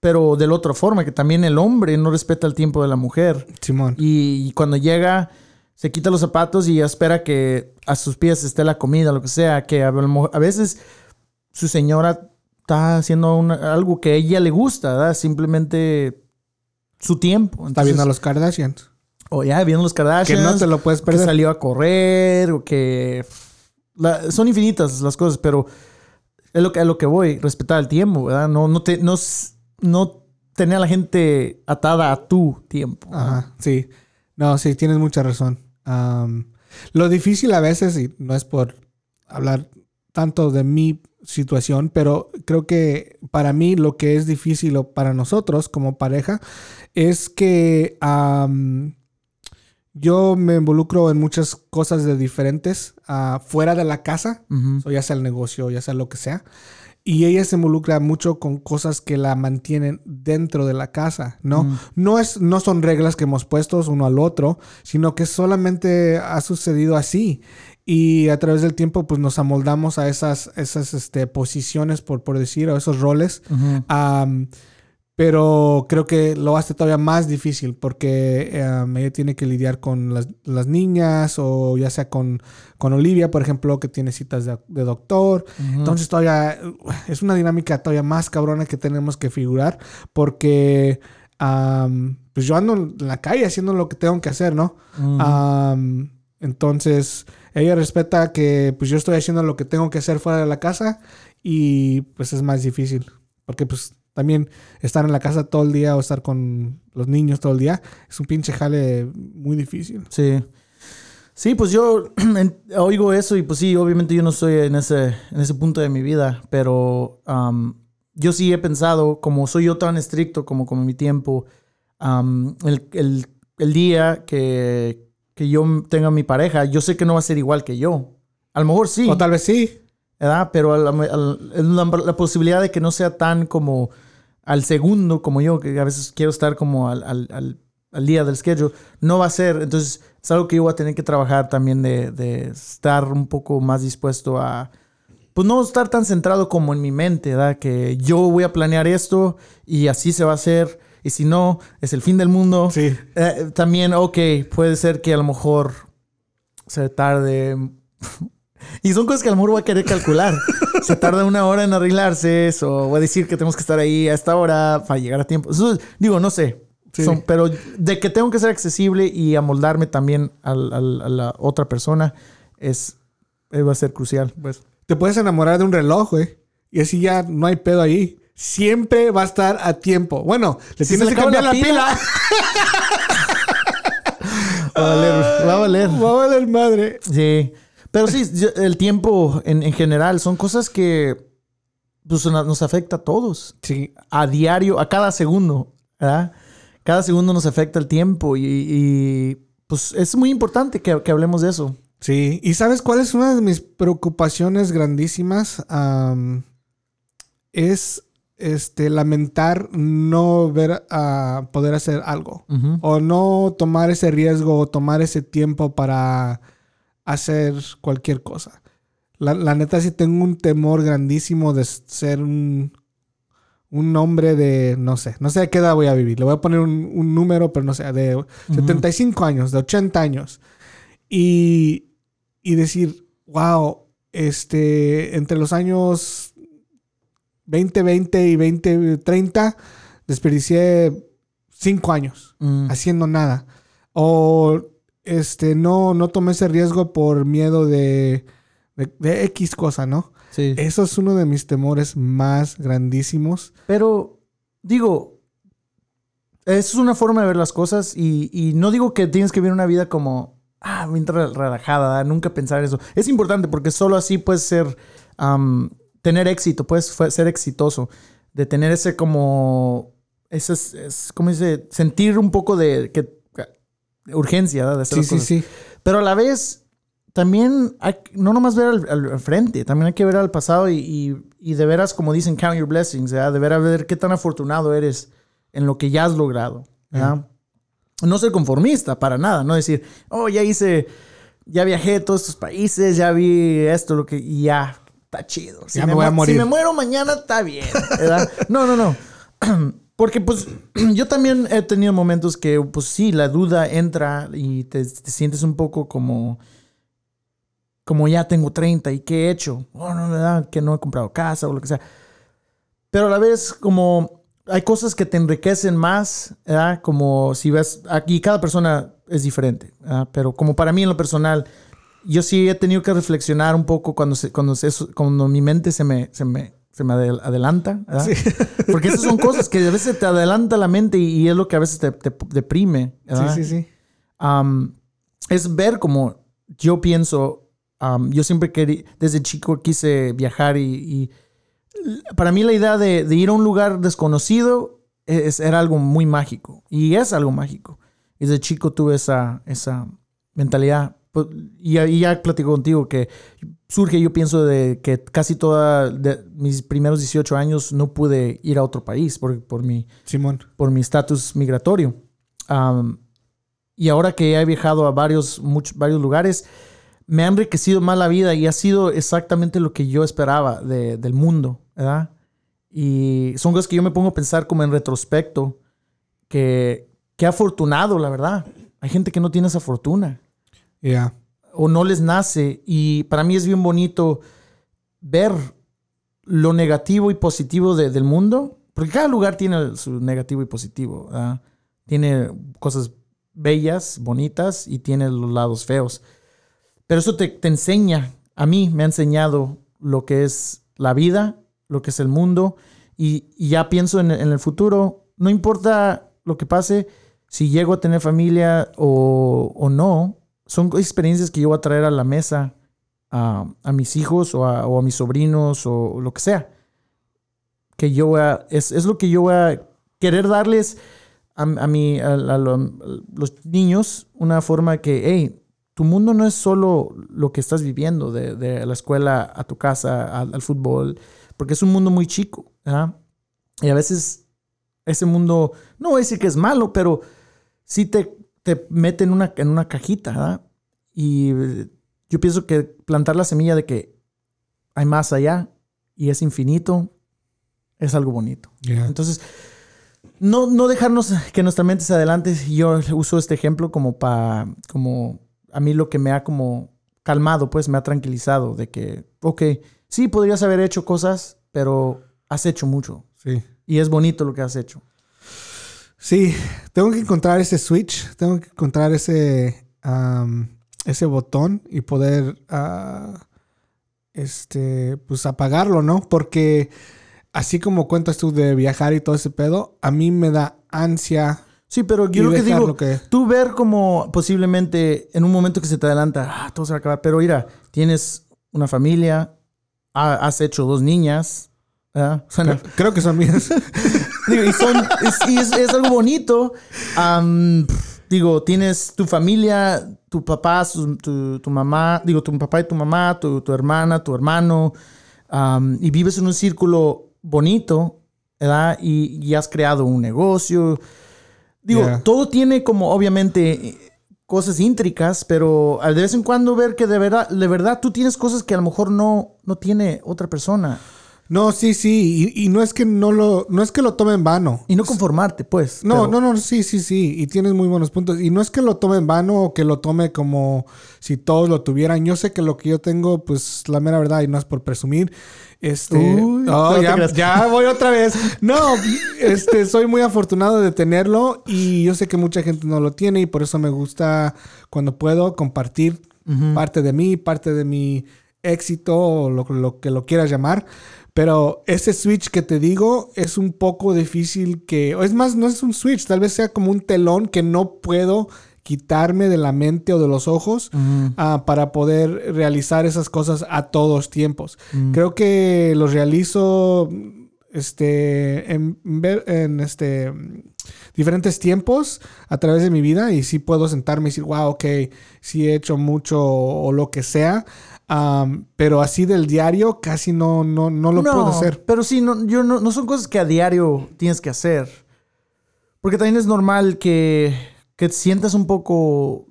Pero de la otra forma, que también el hombre no respeta el tiempo de la mujer. Simón. y cuando llega se quita los zapatos y espera que a sus pies esté la comida, lo que sea, que a, veces su señora está haciendo algo que a ella le gusta, ¿verdad? Simplemente su tiempo. está viendo a los Kardashians. O ya, viendo los Kardashians. Que no te lo puedes perder. Que salió a correr o que... son infinitas las cosas, pero es lo que, es lo que voy, respetar el tiempo, ¿verdad? No, no, te, no, no tener a la gente atada a tu tiempo. Ajá, sí. No, sí, tienes mucha razón lo difícil a veces, y no es por hablar tanto de mi situación, pero creo que para mí lo que es difícil o para nosotros como pareja es que yo me involucro en muchas cosas de diferentes uh, fuera de la casa, o ya sea el negocio, ya sea lo que sea. Y ella se involucra mucho con cosas que la mantienen dentro de la casa, ¿no? Mm. No, es, no son reglas que hemos puesto uno al otro, sino que solamente ha sucedido así. Y a través del tiempo, pues nos amoldamos a esas, esas este, posiciones, por, por decir, o esos roles. Pero creo que lo hace todavía más difícil porque ella tiene que lidiar con las, niñas o ya sea con, con, Olivia, por ejemplo, que tiene citas de, doctor. Entonces todavía es una dinámica todavía más cabrona que tenemos que figurar porque pues yo ando en la calle haciendo lo que tengo que hacer, ¿no? entonces ella respeta que pues yo estoy haciendo lo que tengo que hacer fuera de la casa y pues es más difícil porque pues también estar en la casa todo el día o estar con los niños todo el día es un pinche jale muy difícil. Sí. Sí, pues yo oigo eso y pues sí, obviamente yo no estoy en ese, en ese punto de mi vida, pero yo sí he pensado, como soy yo tan estricto como con mi tiempo, el, día que, que yo tenga mi pareja, yo sé que no va a ser igual que yo. A lo mejor sí. O tal vez sí. ¿Verdad? Pero la, posibilidad de que no sea tan como al segundo como yo, que a veces quiero estar como al, al, al, día del schedule, no va a ser. Entonces es algo que yo voy a tener que trabajar también de, de estar un poco más dispuesto a, pues no estar tan centrado como en mi mente, ¿verdad? Que yo voy a planear esto y así se va a hacer. Y si no, es el fin del mundo. Sí. Eh, también, ok, puede ser que a lo mejor se tarde y son cosas que a lo mejor voy a querer calcular. Se tarda una hora en arreglarse eso. Voy a decir que tenemos que estar ahí a esta hora para llegar a tiempo. digo, no sé. pero de que tengo que ser accesible y amoldarme también a, la otra persona es, va a ser crucial. Pues. Te puedes enamorar de un reloj, güey. Y así ya no hay pedo ahí. Siempre va a estar a tiempo. Bueno, le tienes que cambiar la pila. va a valer, va a valer. Va a valer madre. Sí. Pero sí, el tiempo en, general son cosas que pues, nos afecta a todos. Sí. A diario, a cada segundo, ¿verdad? cada segundo nos afecta el tiempo y, y, pues es muy importante que, que, hablemos de eso. Sí, y ¿sabes cuál es una de mis preocupaciones grandísimas? Um, es este, lamentar no ver a poder hacer algo o no tomar ese riesgo o tomar ese tiempo para hacer cualquier cosa. La, neta sí tengo un temor grandísimo de ser un, un hombre de, no sé, no sé a qué edad voy a vivir. Le voy a poner un, número, pero no sé, de 75 años, de 80 años. Y, y decir, wow, este, entre los años 2020 y 2030 desperdicié cinco años mm. haciendo nada. O este, no, no tomé ese riesgo por miedo de, de, X cosa, ¿no? Sí. Eso es uno de mis temores más grandísimos. Pero, digo, es una forma de ver las cosas y, no digo que tienes que vivir una vida como, ah, mientras relajada, nunca pensar eso. Es importante porque solo así puedes ser tener éxito, puedes ser exitoso, de tener ese como, ese, es, ¿cómo dice? Sentir un poco de, que, urgencia de hacer sí, sí, sí. Pero a la vez, también hay, no nomás ver al, frente, también hay que ver al pasado y, y, de veras, como dicen, count your blessings, de veras ver qué tan afortunado eres en lo que ya has logrado. No ser conformista, para nada, no decir, oh, ya hice, ya viajé a todos estos países, ya vi esto, lo que, y ya, está chido. Si ya me, voy a morir. Si me muero mañana, está bien. No, no, no. Porque pues yo también he tenido momentos que pues sí, la duda entra y te, sientes un poco como, como ya tengo 30 y qué he hecho. Oh, no, ¿verdad? Que no he comprado casa o lo que sea. Pero a la vez como hay cosas que te enriquecen más, ¿verdad? Como si ves, aquí cada persona es diferente, pero como para mí en lo personal, yo sí he tenido que reflexionar un poco cuando, se, cuando, se, cuando mi mente se me, se me, se me adelanta. Sí. Porque esas son cosas que a veces te adelanta la mente y, es lo que a veces te, deprime. Sí, sí, sí. es ver como yo pienso, yo siempre quería, desde chico quise viajar y, para mí la idea de, ir a un lugar desconocido es, era algo muy mágico y es algo mágico. Y desde chico tuve esa, esa mentalidad. Y, y, ya platico contigo que surge, yo pienso, de que casi toda mis primeros 18 años no pude ir a otro país por, por mi Simón. por mi estatus migratorio. y ahora que he viajado a varios, muchos, varios lugares, me ha enriquecido más la vida y ha sido exactamente lo que yo esperaba de, del mundo, ¿verdad? Y son cosas que yo me pongo a pensar como en retrospecto, que, que afortunado, la verdad. Hay gente que no tiene esa fortuna. O no les nace. Y para mí es bien bonito ver lo negativo y positivo del mundo. Porque cada lugar tiene su negativo y positivo. Tiene cosas bellas, bonitas y tiene los lados feos. Pero eso te, enseña, a mí me ha enseñado lo que es la vida, lo que es el mundo. Y, ya pienso en, en, el futuro, no importa lo que pase, si llego a tener familia o, o no, son experiencias que yo voy a traer a la mesa a, mis hijos o a, mis sobrinos o lo que sea. Que yo voy a, es, lo que yo voy a querer darles a, a, a, los niños una forma que, hey, tu mundo no es solo lo que estás viviendo, de, la escuela a tu casa, al, fútbol, porque es un mundo muy chico. Y a veces ese mundo, no voy a decir que es malo, pero sí te, te mete en una, en una cajita, ¿verdad? Y yo pienso que plantar la semilla de que hay más allá y es infinito es algo bonito. Entonces, no, no dejarnos que nuestra mente se adelante. Yo uso este ejemplo como para, como a mí lo que me ha como calmado, pues me ha tranquilizado de que, ok, sí, podrías haber hecho cosas, pero has hecho mucho. Sí. Y es bonito lo que has hecho. Sí, tengo que encontrar ese switch, tengo que encontrar ese, ese botón y poder, ah, este, pues apagarlo, ¿no? Porque así como cuentas tú de viajar y todo ese pedo, a mí me da ansia. Sí, pero yo lo que digo, tú ver como posiblemente en un momento que se te adelanta, ah, todo se va a acabar, pero mira, tienes una familia, has hecho dos niñas, ¿verdad? Creo, creo que son mías. Digo, y son, es, y es- es algo bonito. Digo, tienes tu familia, tu papá, su- tu, tu mamá, digo, tu papá y tu mamá, tu, tu hermana, tu hermano, y vives en un círculo bonito, ¿verdad? Y, y has creado un negocio. Digo, Yeah. todo tiene como, obviamente, cosas íntricas, pero al de vez en cuando ver que de verdad, de verdad tú tienes cosas que a lo mejor no, no tiene otra persona. No, sí, sí. Y, y no es que no lo, no es que lo tome en vano. Y no conformarte, pues. No, pero- no, no, sí, sí, sí. Y tienes muy buenos puntos. Y no es que lo tome en vano o que lo tome como si todos lo tuvieran. Yo sé que lo que yo tengo, pues la mera verdad, y no es por presumir. Este. Uy, Oh, no ya voy otra vez. No, este, soy muy afortunado de tenerlo. Y yo sé que mucha gente no lo tiene. Y por eso me gusta cuando puedo compartir parte de mí, parte de mi éxito, o lo, lo que lo quieras llamar. Pero ese switch que te digo es un poco difícil que... O es más, no es un switch, tal vez sea como un telón que no puedo quitarme de la mente o de los ojos ah, para poder realizar esas cosas a todos tiempos. Creo que los realizo este, en, en este, diferentes tiempos a través de mi vida y sí puedo sentarme y decir, wow, ok, sí he hecho mucho o lo que sea. Pero así del diario casi no, no, no lo puedo hacer. Pero sí, no, yo no, no son cosas que a diario tienes que hacer. Porque también es normal que, que te sientas un poco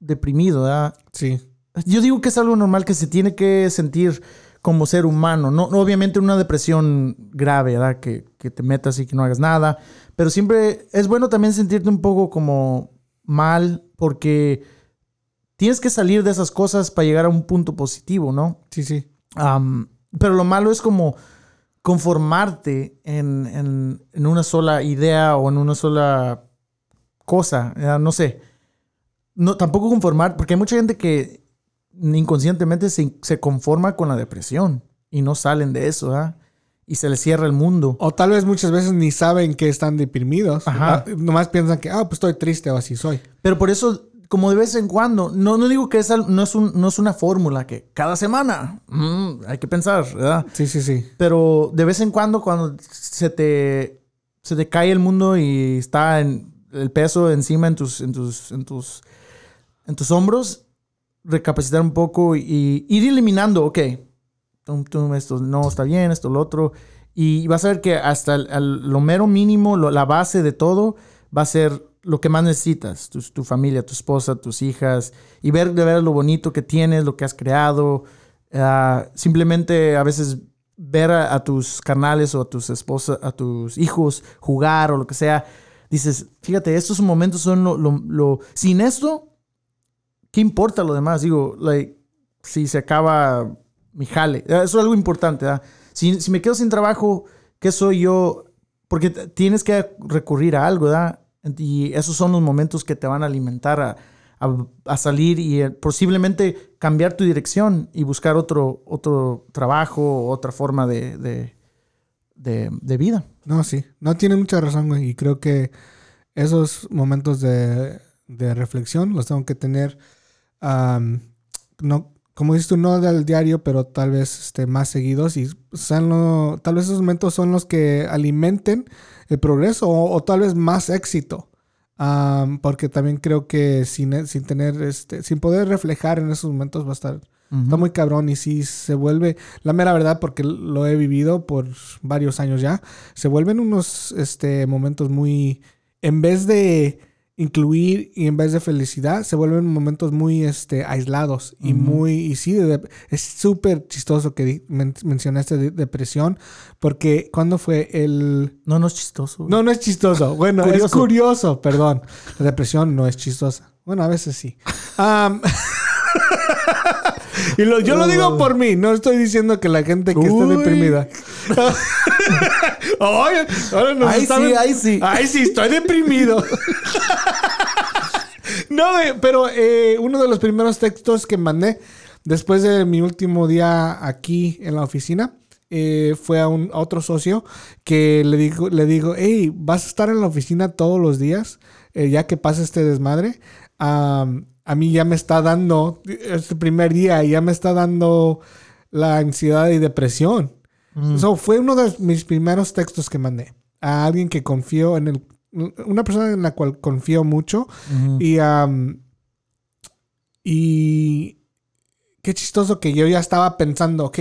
deprimido, ¿verdad? Sí. Yo digo que es algo normal que se tiene que sentir como ser humano. No, no obviamente una depresión grave, ¿verdad? Que, que te metas y que no hagas nada. Pero siempre es bueno también sentirte un poco como mal porque tienes que salir de esas cosas para llegar a un punto positivo, ¿no? Sí, sí. Pero lo malo es como conformarte en, en- en una sola idea o en una sola cosa. No sé. No, tampoco conformar, porque hay mucha gente que inconscientemente se, se conforma con la depresión y no salen de eso, ¿verdad? Y se les cierra el mundo. O tal vez muchas veces ni saben que están deprimidos. Ajá. Ah, nomás piensan que, ah, pues estoy triste o así soy. Pero por eso, como de vez en cuando, no, no digo que es, no, es un- no es una fórmula que cada semana mm, hay que pensar, ¿verdad? Sí, sí, sí. Pero de vez en cuando, cuando se te, se te cae el mundo y está en, el peso encima en tus, en tus, en tus, en tus hombros, recapacitar un poco y ir eliminando, ok, tum, tum, esto no está bien, esto lo otro. Y vas a ver que hasta el- lo mero mínimo, lo- la base de todo, va a ser lo que más necesitas, tu, familia, tu esposa, tus hijas, y ver de ver lo bonito que tienes, lo que has creado. Ah, simplemente a veces ver a, tus carnales o a tus esposas, a tus hijos jugar o lo que sea, dices, fíjate, estos momentos son lo, lo- sin esto, ¿qué importa lo demás? Digo, like, si se acaba mi jale, Eh, eso es algo importante, ¿verdad? Si, si me quedo sin trabajo, ¿qué soy yo? Porque tienes que recurrir a algo, ¿verdad? Y esos son los momentos que te van a alimentar a, a- salir y eh, posiblemente cambiar tu dirección y buscar otro, otro trabajo, otra forma de, de, de- vida. No, sí. No tiene mucha razón, güey. Y creo que esos momentos de, reflexión los tengo que tener, no, como dices tú, no del diario, pero tal vez este, más seguidos. Y sean lo- tal vez esos momentos son los que alimenten el progreso o, o tal vez más éxito. Porque también creo que sin, sin tener, este, sin poder reflejar en esos momentos va a estar Está muy cabrón y sí se vuelve, la mera verdad, porque lo he vivido por varios años ya, se vuelven unos este, momentos muy, en vez de incluir y en vez de felicidad, se vuelven momentos muy este, aislados y muy, y sí, de- es súper chistoso que men- mencionaste de- depresión, porque cuando fue el... No, no es chistoso. No, no es chistoso. Bueno, es Curioso. perdón. La depresión no es chistosa. Bueno, a veces sí. Am, y lo- yo lo digo por mí, no estoy diciendo que la gente que esté Uy. deprimida. Oye, ahora nos Ahí sí, ahí sí. Ay, sí, estoy deprimido. no, pero eh, uno de los primeros textos que mandé después de mi último día aquí en la oficina eh, fue a, un, a otro socio que le digo, le digo, hey, vas a estar en la oficina todos los días, eh, ya que pasa este desmadre. A mí ya me está dando, este primer día, ya me está dando la ansiedad y depresión. So, fue uno de mis primeros textos que mandé a alguien que confío en el. Una persona en la cual confío mucho. Y. am, y. Qué chistoso que yo ya estaba pensando, ok,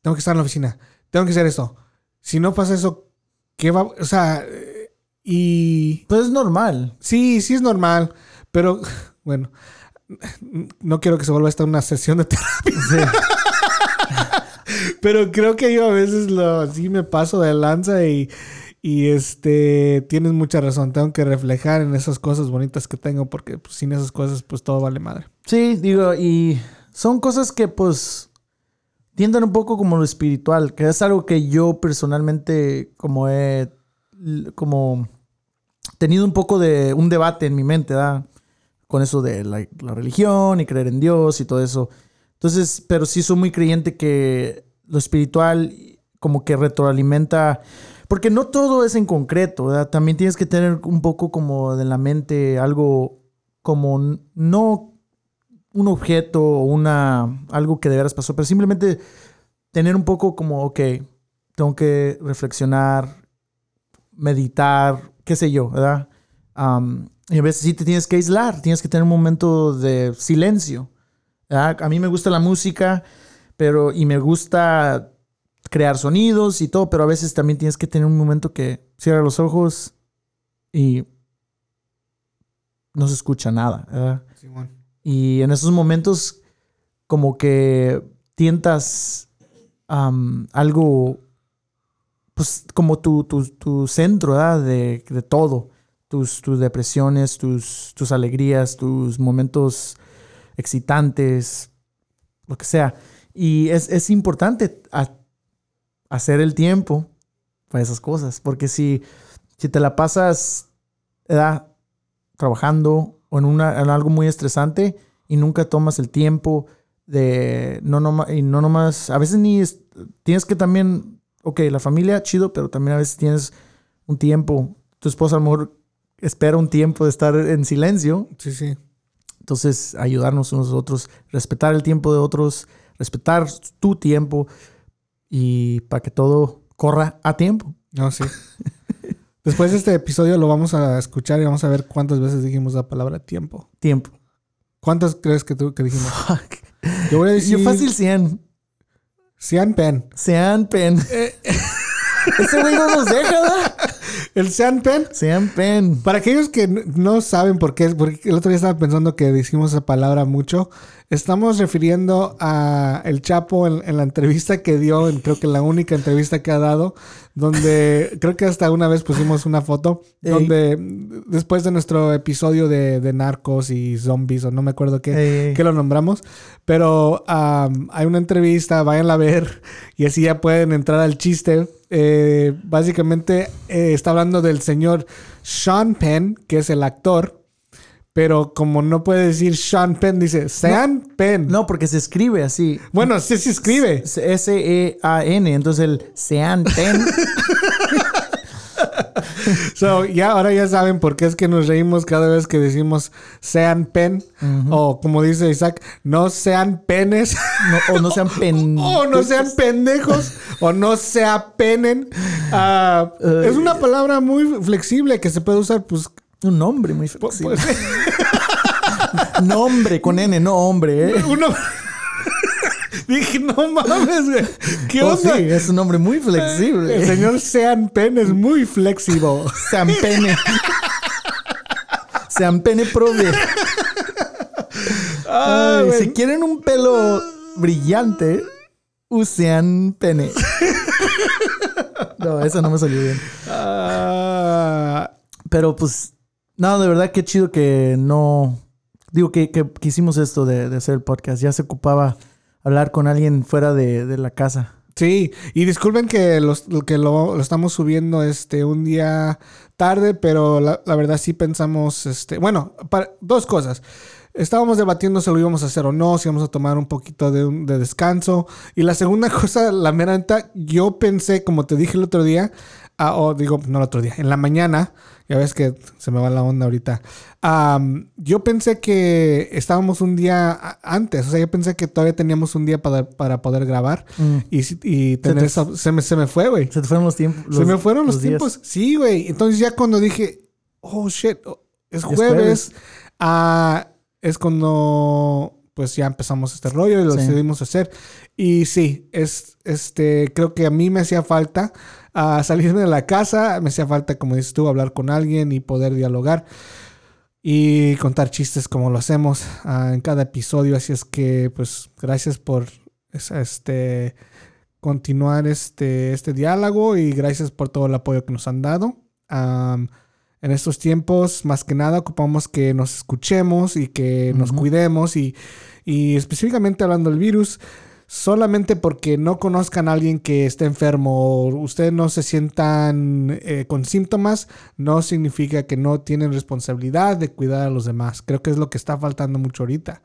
tengo que estar en la oficina, tengo que hacer esto. Si no pasa eso, ¿qué va? O sea, eh, y. Pues es normal. Sí, sí es normal, pero bueno, no quiero que se vuelva esta una sesión de terapia. Pero creo que yo a veces lo sí me paso de lanza y, y este tienes mucha razón. Tengo que reflejar en esas cosas bonitas que tengo porque pues, sin esas cosas pues todo vale madre. Sí, digo, y son cosas que pues tiendan un poco como lo espiritual, que es algo que yo personalmente como he como tenido un poco de un debate en mi mente, ¿verdad? Con eso de la, religión y creer en Dios y todo eso. Entonces, pero sí soy muy creyente que lo espiritual como que retroalimenta, porque no todo es en concreto, ¿verdad? También tienes que tener un poco como de la mente algo como no un objeto o una algo que de veras pasó, pero simplemente tener un poco como, ok, tengo que reflexionar, meditar, qué sé yo, ¿verdad? Y a veces sí te tienes que aislar, tienes que tener un momento de silencio. ¿verdad? A mí me gusta la música, pero y me gusta crear sonidos y todo, pero a veces también tienes que tener un momento que cierra los ojos y no se escucha nada. ¿verdad? Y en esos momentos como que tientas algo, pues como tu, tu, tu centro ¿verdad? De, de todo. Tus, tus depresiones, tus, tus alegrías, tus momentos excitantes, lo que sea. Y es, es importante hacer el tiempo para esas cosas, porque si, si te la pasas ¿verdad? trabajando o en, una, en algo muy estresante y nunca tomas el tiempo de no noma- y no nomás, a veces ni es- tienes que también, ok, la familia, chido, pero también a veces tienes un tiempo, tu esposa a lo mejor espera un tiempo de estar en silencio Sí, sí. entonces, ayudarnos unos a otros, respetar el tiempo de otros, respetar tu tiempo y para que todo corra a tiempo. No, sí. Después de este episodio lo vamos a escuchar y vamos a ver cuántas veces dijimos la palabra tiempo. Tiempo. ¿Cuántas crees que, tú, que dijimos? Yo voy a decir... Yo fácil 100. Sean Pen. Sean pen. Ese güey no nos deja, ¿verdad? El Sean Pen. Sean pen. Para aquellos que no saben por qué, porque el otro día estaba pensando que decimos esa palabra mucho, estamos refiriendo a el Chapo en, en la entrevista que dio, en, creo que la única entrevista que ha dado, donde creo que hasta una vez pusimos una foto, Ey. donde después de nuestro episodio de, de narcos y zombies, o no me acuerdo qué, Ey, que lo nombramos, pero hay una entrevista, váyanla a ver y así ya pueden entrar al chiste. Eh, básicamente eh, está hablando del señor Sean Penn, que es el actor, pero como no puede decir Sean Penn, dice Sean Penn. No, porque se escribe así. Bueno, sí se escribe. S-E-A-N. Entonces el Sean pen. So, ya ahora ya saben por qué es que nos reímos cada vez que decimos Sean Penn. O como dice Isaac, no sean penes. No- o no sean pen. O no sean pendejos, o no se apenen. Ah, es una palabra muy flexible que se puede usar, pues. Un nombre muy pu- flexible. pues, Nombre con N, no hombre, ¿eh? uno. Dije, no mames, güey. ¿Qué Oh, onda? sí, es un nombre muy flexible. El señor Sean Penn es muy flexible. Sean pene. Sean pene prove. Ah, Ay, si quieren un pelo brillante, usen pene. No, eso no me salió bien. Ah, Pero pues, no, de verdad qué chido que no. Digo que, que, que hicimos esto de, de hacer el podcast. Ya se ocupaba hablar con alguien fuera de, de la casa. Sí, y disculpen que, los, que lo, estamos subiendo este un día tarde, pero la, verdad sí pensamos, este, bueno, para- dos cosas. Estábamos debatiendo si lo íbamos a hacer o no, si íbamos a tomar un poquito de, de descanso. Y la segunda cosa, la mera yo pensé, como te dije el otro día, Ah, o digo, no el otro día, en la mañana, ya ves que se me va la onda ahorita. yo pensé que estábamos un día antes, o sea, yo pensé que todavía teníamos un día para, para poder grabar Mm. y, y tener te- esa- se, me, se me fue, güey. Se te fueron los tiempos. Se me fueron los, tiempos. Sí, güey. Entonces ya cuando dije, oh, shit, oh, es jueves, jueves. ah, es cuando pues ya empezamos este rollo y lo Sí. decidimos hacer. Y sí, es, este, creo que a mí me hacía falta ah, salirme de la casa, me hacía falta, como dices tú, hablar con alguien y poder dialogar y contar chistes como lo hacemos ah, en cada episodio. Así es que, pues, gracias por este continuar este, este diálogo y gracias por todo el apoyo que nos han dado. En estos tiempos, más que nada, ocupamos que nos escuchemos y que nos cuidemos y, y específicamente hablando del virus, solamente porque no conozcan a alguien que esté enfermo o ustedes no se sientan eh, con síntomas, no significa que no tienen responsabilidad de cuidar a los demás. Creo que es lo que está faltando mucho ahorita.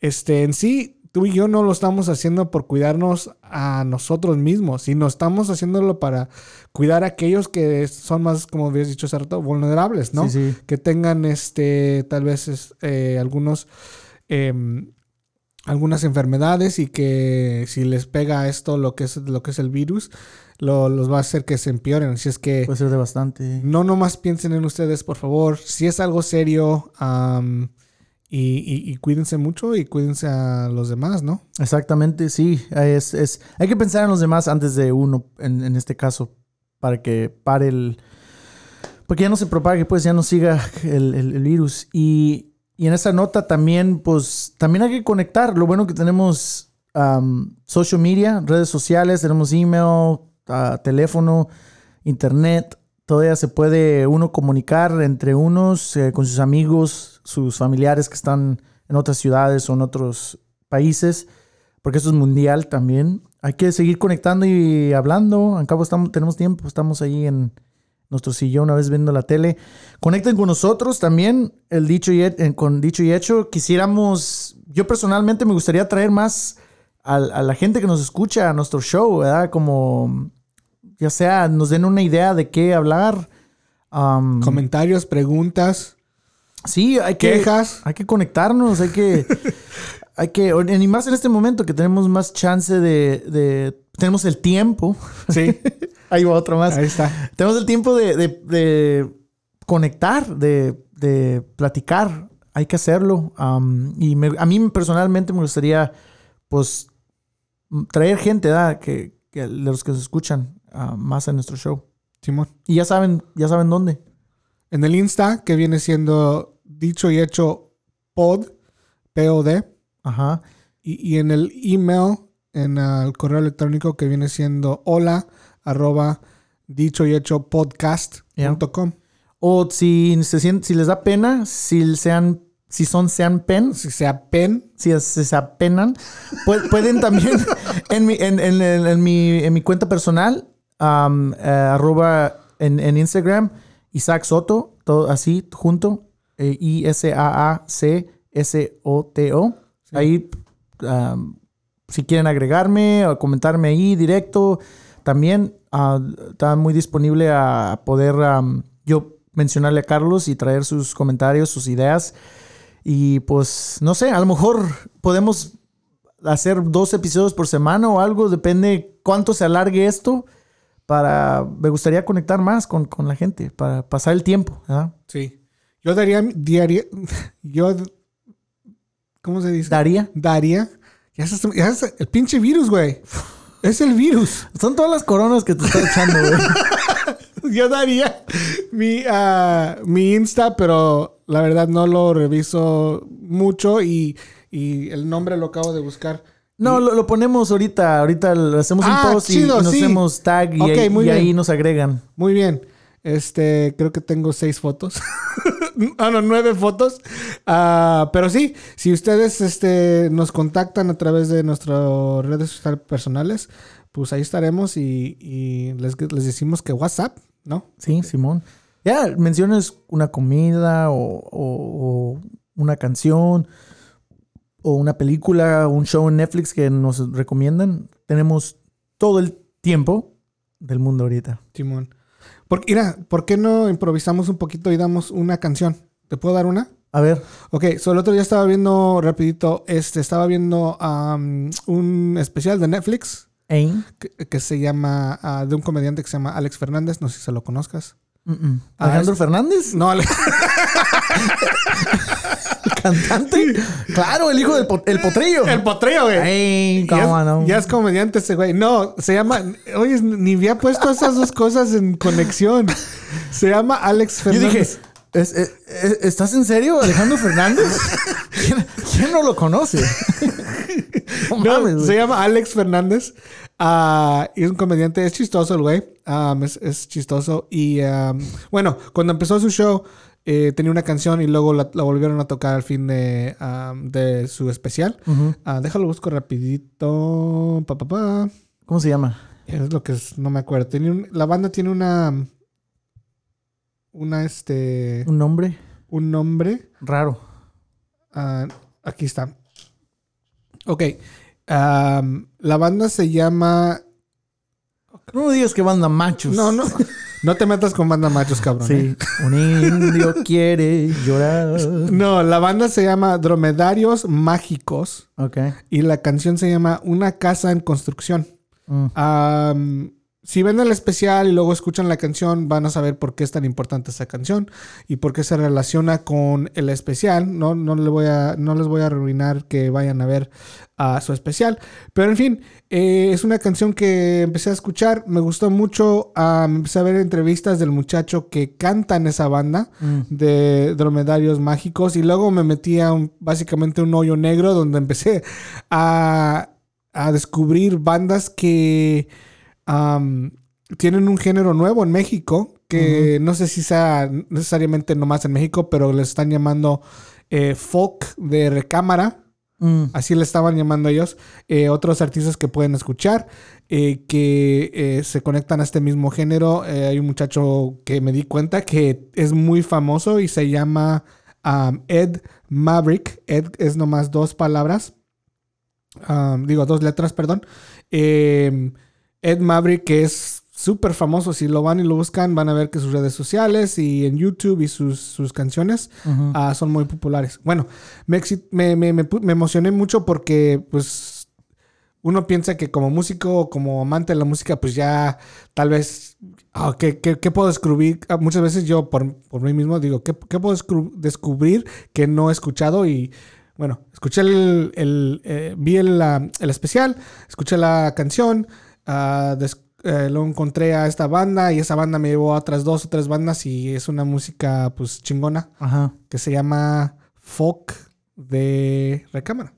Este, en sí, tú y yo no lo estamos haciendo por cuidarnos a nosotros mismos, sino estamos haciéndolo para cuidar a aquellos que son más, como habías dicho hace rato, vulnerables, ¿no? Sí, sí. Que tengan, este, tal vez, eh, algunos, em, algunas enfermedades y que si les pega esto, lo que es, lo que es el virus, lo- los va a hacer que se empeoren. Así es que... Puede ser de bastante. No nomás piensen en ustedes, por favor. Si es algo serio, y, y- y cuídense mucho y cuídense a los demás, ¿no? Exactamente, sí. Es, es, hay que pensar en los demás antes de uno, en, en este caso, para que pare el... Porque ya no se propague, pues ya no siga el, el- virus. Y, y en esa nota también, pues, también hay que conectar. Lo bueno que tenemos social media, redes sociales, tenemos email, ah, teléfono, internet. Todavía se puede uno comunicar entre unos, eh, con sus amigos, sus familiares que están en otras ciudades o en otros países, porque esto es mundial también. Hay que seguir conectando y hablando. Al cabo estamos, tenemos tiempo, estamos ahí en nuestro sillón una vez viendo la tele. Conecten con nosotros también, el dicho y eh, con dicho y hecho. Quisiéramos, yo personalmente me gustaría traer más a, a la gente que nos escucha a nuestro show, ¿verdad? Como ya sea nos den una idea de qué hablar. Comentarios, preguntas, sí, hay que quejas. hay que conectarnos, hay que, hay que, y más en este momento que tenemos más chance de, de- tenemos el tiempo. Sí, Ahí va otro más. ahí está. Tenemos el tiempo de, de- de conectar, de, de platicar. Hay que hacerlo. Y me- a mí personalmente me gustaría, pues, traer gente, ¿verdad? Que, que de los que se escuchan ah, más en nuestro show. Simón. Y ya saben, ya saben dónde. En el Insta, que viene siendo dicho y hecho pod, P-O-D. Ajá. Y, y en el email, en el correo electrónico que viene siendo hola arroba dicho y hecho podcast.com. O si se si les da pena, si sean, si son sean pen, Si sea pen, si se apenan, pu- pueden también en mi, en, en- en- en mi, en mi cuenta personal, eh, arroba en, en Instagram, Isaac Soto, todo así junto, eh, I-S-A-A-C-S-O-T-O. Ahí, si quieren agregarme o comentarme ahí directo, también ah, está muy disponible a poder yo mencionarle a Carlos y traer sus comentarios, sus ideas. Y pues, no sé, a lo mejor podemos hacer dos episodios por semana o algo, depende cuánto se alargue esto. Para, me gustaría conectar más con, con la gente, para pasar el tiempo. ¿verdad? sí. Yo daría diaria, yo, ¿cómo se dice? Daría. Daría. Ya es, ya es el pinche virus, güey. Es el virus. Son todas las coronas que te estás echando, güey. Yo daría mi, ah, mi Insta, pero la verdad no lo reviso mucho y, y el nombre lo acabo de buscar. No, lo, lo ponemos ahorita. Ahorita hacemos Ah, un post y- chido, y, nos sí. hacemos tag y, ahí, y nos agregan. Muy bien. Este, creo que tengo seis fotos. ah, no, nueve fotos. Ah, pero sí, si ustedes este, nos contactan a través de nuestras redes sociales personales, pues ahí estaremos y, y les, les decimos que WhatsApp, ¿no? Sí, Simón. Ya, menciones una comida o, o- o una canción o una película, un show en Netflix que nos recomiendan. Tenemos todo el tiempo del mundo ahorita. Simón. Porque, mira, ¿por qué no improvisamos un poquito y damos una canción? ¿Te puedo dar una? A ver. Ok, solo el otro día estaba viendo, rapidito, este, estaba viendo um, un especial de Netflix ¿Eh? que, que se llama, ah, de un comediante que se llama Alex Fernández, no sé si se lo conozcas. Mm, mm. Ah, ¿Alejandro es- Fernández? No, Ale- ¿Cantante? claro, el hijo del el potrillo. el potrillo, güey. Ey, Ya cómo es, no. ya es comediante ese güey. No, se llama. Oye, ni había puesto esas dos cosas en conexión. Se llama Alex Yo Fernández. dije, ¿es- es- es- ¿estás en serio, Alejandro Fernández? ¿Quién, quién no lo conoce? No se llama Alex Fernández. Ah, y es un comediante. Es chistoso el güey. Um, es, es chistoso. Y um, bueno, cuando empezó su show, eh, tenía una canción y luego la, la volvieron a tocar al fin de, um, de su especial. Ujú. Ah, déjalo busco rapidito. Pa, pa, pa. ¿Cómo se llama? Es lo que es- no me acuerdo. Tenía un- la banda tiene una. Una, este. Un nombre Un nombre. raro. Ah, aquí está. Ok. La banda se llama. No digas que banda machos. No, no. No te metas con banda machos, cabrón. ¿eh? Sí. Un indio quiere llorar. No, la banda se llama Dromedarios Mágicos Ok. y la canción se llama Una casa en construcción. Mm. Am, si ven el especial y luego escuchan la canción, van a saber por qué es tan importante esa canción y por qué se relaciona con el especial. No, no, le voy a, no les voy a arruinar que vayan a ver a su especial. Pero en fin, eh, es una canción que empecé a escuchar, me gustó mucho. am, empecé a ver entrevistas del muchacho que canta en esa banda Mm. de dromedarios mágicos y luego me metí a un- básicamente un hoyo negro donde empecé a, a descubrir bandas que tienen un género nuevo en México que no sé si sea necesariamente nomás en México, pero le están llamando eh, folk de recámara. Mm. Así le estaban llamando ellos. Eh, otros artistas que pueden escuchar, eh, que eh, se conectan a este mismo género. Hay un muchacho que me di cuenta que es muy famoso y se llama um, Ed Maverick. Ed es nomás dos palabras. Um, digo, dos letras, perdón. Eh, Ed Maverick, que es súper famoso. Si lo van y lo buscan, van a ver que sus redes sociales y en YouTube y sus, sus canciones ah, son muy populares. Bueno, me, me, me- emocioné mucho porque, pues, uno piensa que como músico o como amante de la música, pues ya tal vez, ah, ¿qué, qué- qué puedo descubrir? Ah, muchas veces yo por, por mí mismo digo, ¿qué, qué puedo descubrir que no he escuchado? Y bueno, escuché el, el, eh, vi el, el especial, escuché la canción, eh, luego encontré a esta banda y esa banda me llevó a otras dos o tres bandas y es una música pues chingona Ajá. que se llama folk de recámara.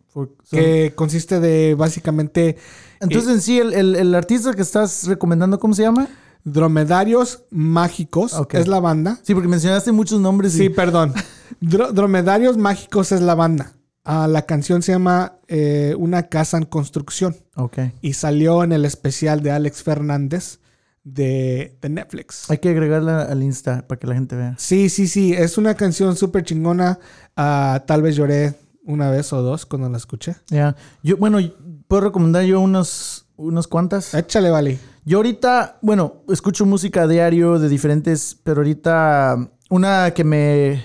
Que consiste de básicamente Entonces, en sí, el, el- el artista que estás recomendando, ¿cómo se llama? dromedarios mágicos. Ok. Es la banda. Sí, porque mencionaste muchos nombres. y- Sí, perdón. Dro- dromedarios mágicos es la banda. Ah, la canción se llama eh, Una casa en construcción Ok. y salió en el especial de Alex Fernández de, de Netflix. Hay que agregarla al Insta para que la gente vea. Sí, sí, sí. Es una canción súper chingona. Ah, tal vez lloré una vez o dos cuando la escuché. Ya. Yo, bueno, puedo recomendar yo unos, unos cuantas. Échale, vale. Yo ahorita, bueno, escucho música a diario de diferentes, pero ahorita una que me,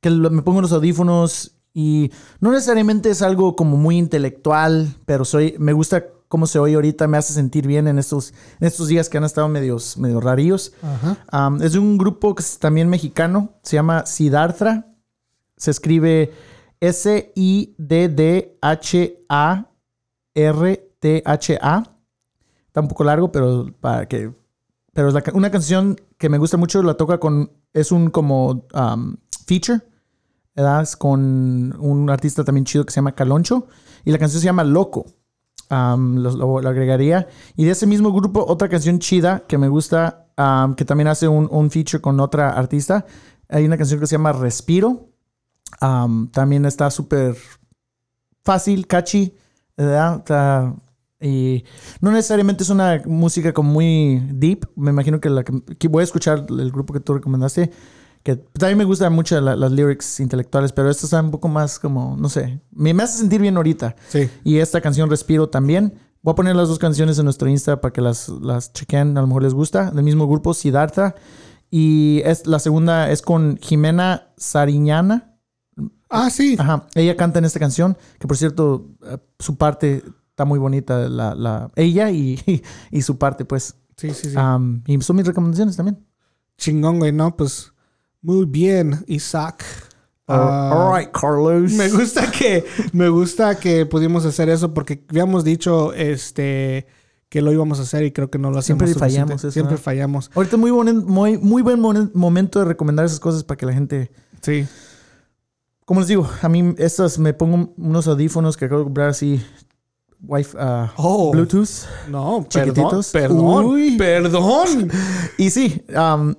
que me pongo los audífonos y no necesariamente es algo como muy intelectual, pero soy, me gusta cómo se oye ahorita, me hace sentir bien en estos, en estos días que han estado medios, medio rarillos. Ajá. Um, es de un grupo que es también mexicano, se llama Siddhartha. Se escribe S-I-D-D-H-A-R-T-H-A. Está un poco largo, pero para que. Pero es la una canción que me gusta mucho, la toca con. Es un como um, feature. ¿Verdad? Con un artista también chido que se llama Caloncho. Y la canción se llama Loco. Um, lo, agregaría. Y de ese mismo grupo, otra canción chida que me gusta, que también hace un, un feature con otra artista. Hay una canción que se llama Respiro. También está súper fácil, catchy. ¿verdad? Y no necesariamente es una música como muy deep. Me imagino que, la que voy a escuchar el grupo que tú recomendaste. Que también me gustan mucho la- las lyrics intelectuales, pero esta está un poco más como, no sé, me, me hace sentir bien ahorita. Sí. Y esta canción Respiro también. Voy a poner las dos canciones en nuestro Insta para que las, las chequen, a lo mejor les gusta. Del mismo grupo, Siddhartha. Y es, la segunda es con Jimena Sariñana. Ah, sí. Ajá. Ella canta en esta canción, que por cierto, eh, su parte está muy bonita. La, la, ella y, y, su parte, pues. Sí, sí, sí. Um, y son mis recomendaciones también. Chingón, güey, ¿no? Pues muy bien, Isaac. Uh, all right, Carlos. Me gusta que me gusta que pudimos hacer eso porque habíamos dicho este que lo íbamos a hacer y creo que no lo hacemos. Siempre fallamos. Eso, Siempre fallamos. Ahorita muy buen, muy, muy buen momento de recomendar esas cosas para que la gente. Sí. Como les digo, a mí estas me pongo unos audífonos que acabo de comprar así. Wi-Fi, uh, oh, Bluetooth. No, chiquititos. Perdón. Uy. Perdón. y sí, um,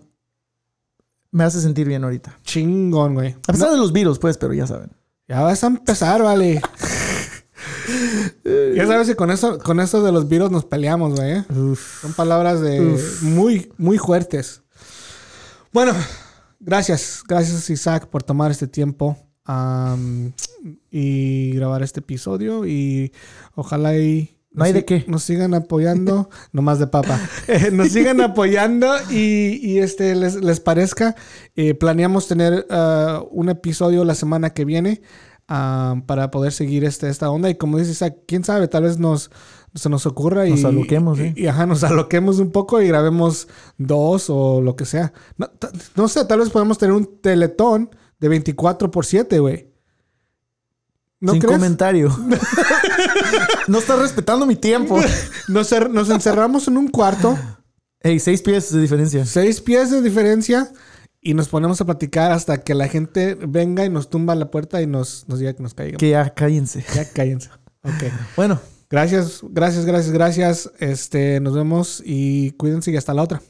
me hace sentir bien ahorita. Chingón, güey. A pesar de los virus, pues, pero ya saben. Ya vas a empezar, vale. ya sabes que con eso, con eso de los virus nos peleamos, güey. ¿eh? Son palabras de muy, muy fuertes. Bueno, gracias. Gracias, Isaac, por tomar este tiempo y grabar este episodio. Y ojalá y no hay de qué. Nos sigan apoyando, nomás de papa. Eh, nos sigan apoyando y, este les, parezca. Eh, planeamos tener uh, un episodio la semana que viene um, para poder seguir este, esta onda. Y como dices, quién sabe, tal vez nos, se nos ocurra nos y, aloquemos, ¿eh? y, ajá, nos aloquemos un poco y grabemos dos o lo que sea. No, no sé, tal vez podemos tener un teletón de 24 por 7, güey. Sin comentario. no estás respetando mi tiempo. Nos, nos encerramos en un cuarto. Ey, seis pies de diferencia. Seis pies de diferencia. Y nos ponemos a platicar hasta que la gente venga y nos tumba la puerta y nos, nos diga que nos caigan. Que ya cállense. Ya cállense. Ok. Bueno. Gracias, gracias, gracias, gracias. Este, nos vemos y cuídense y hasta la otra.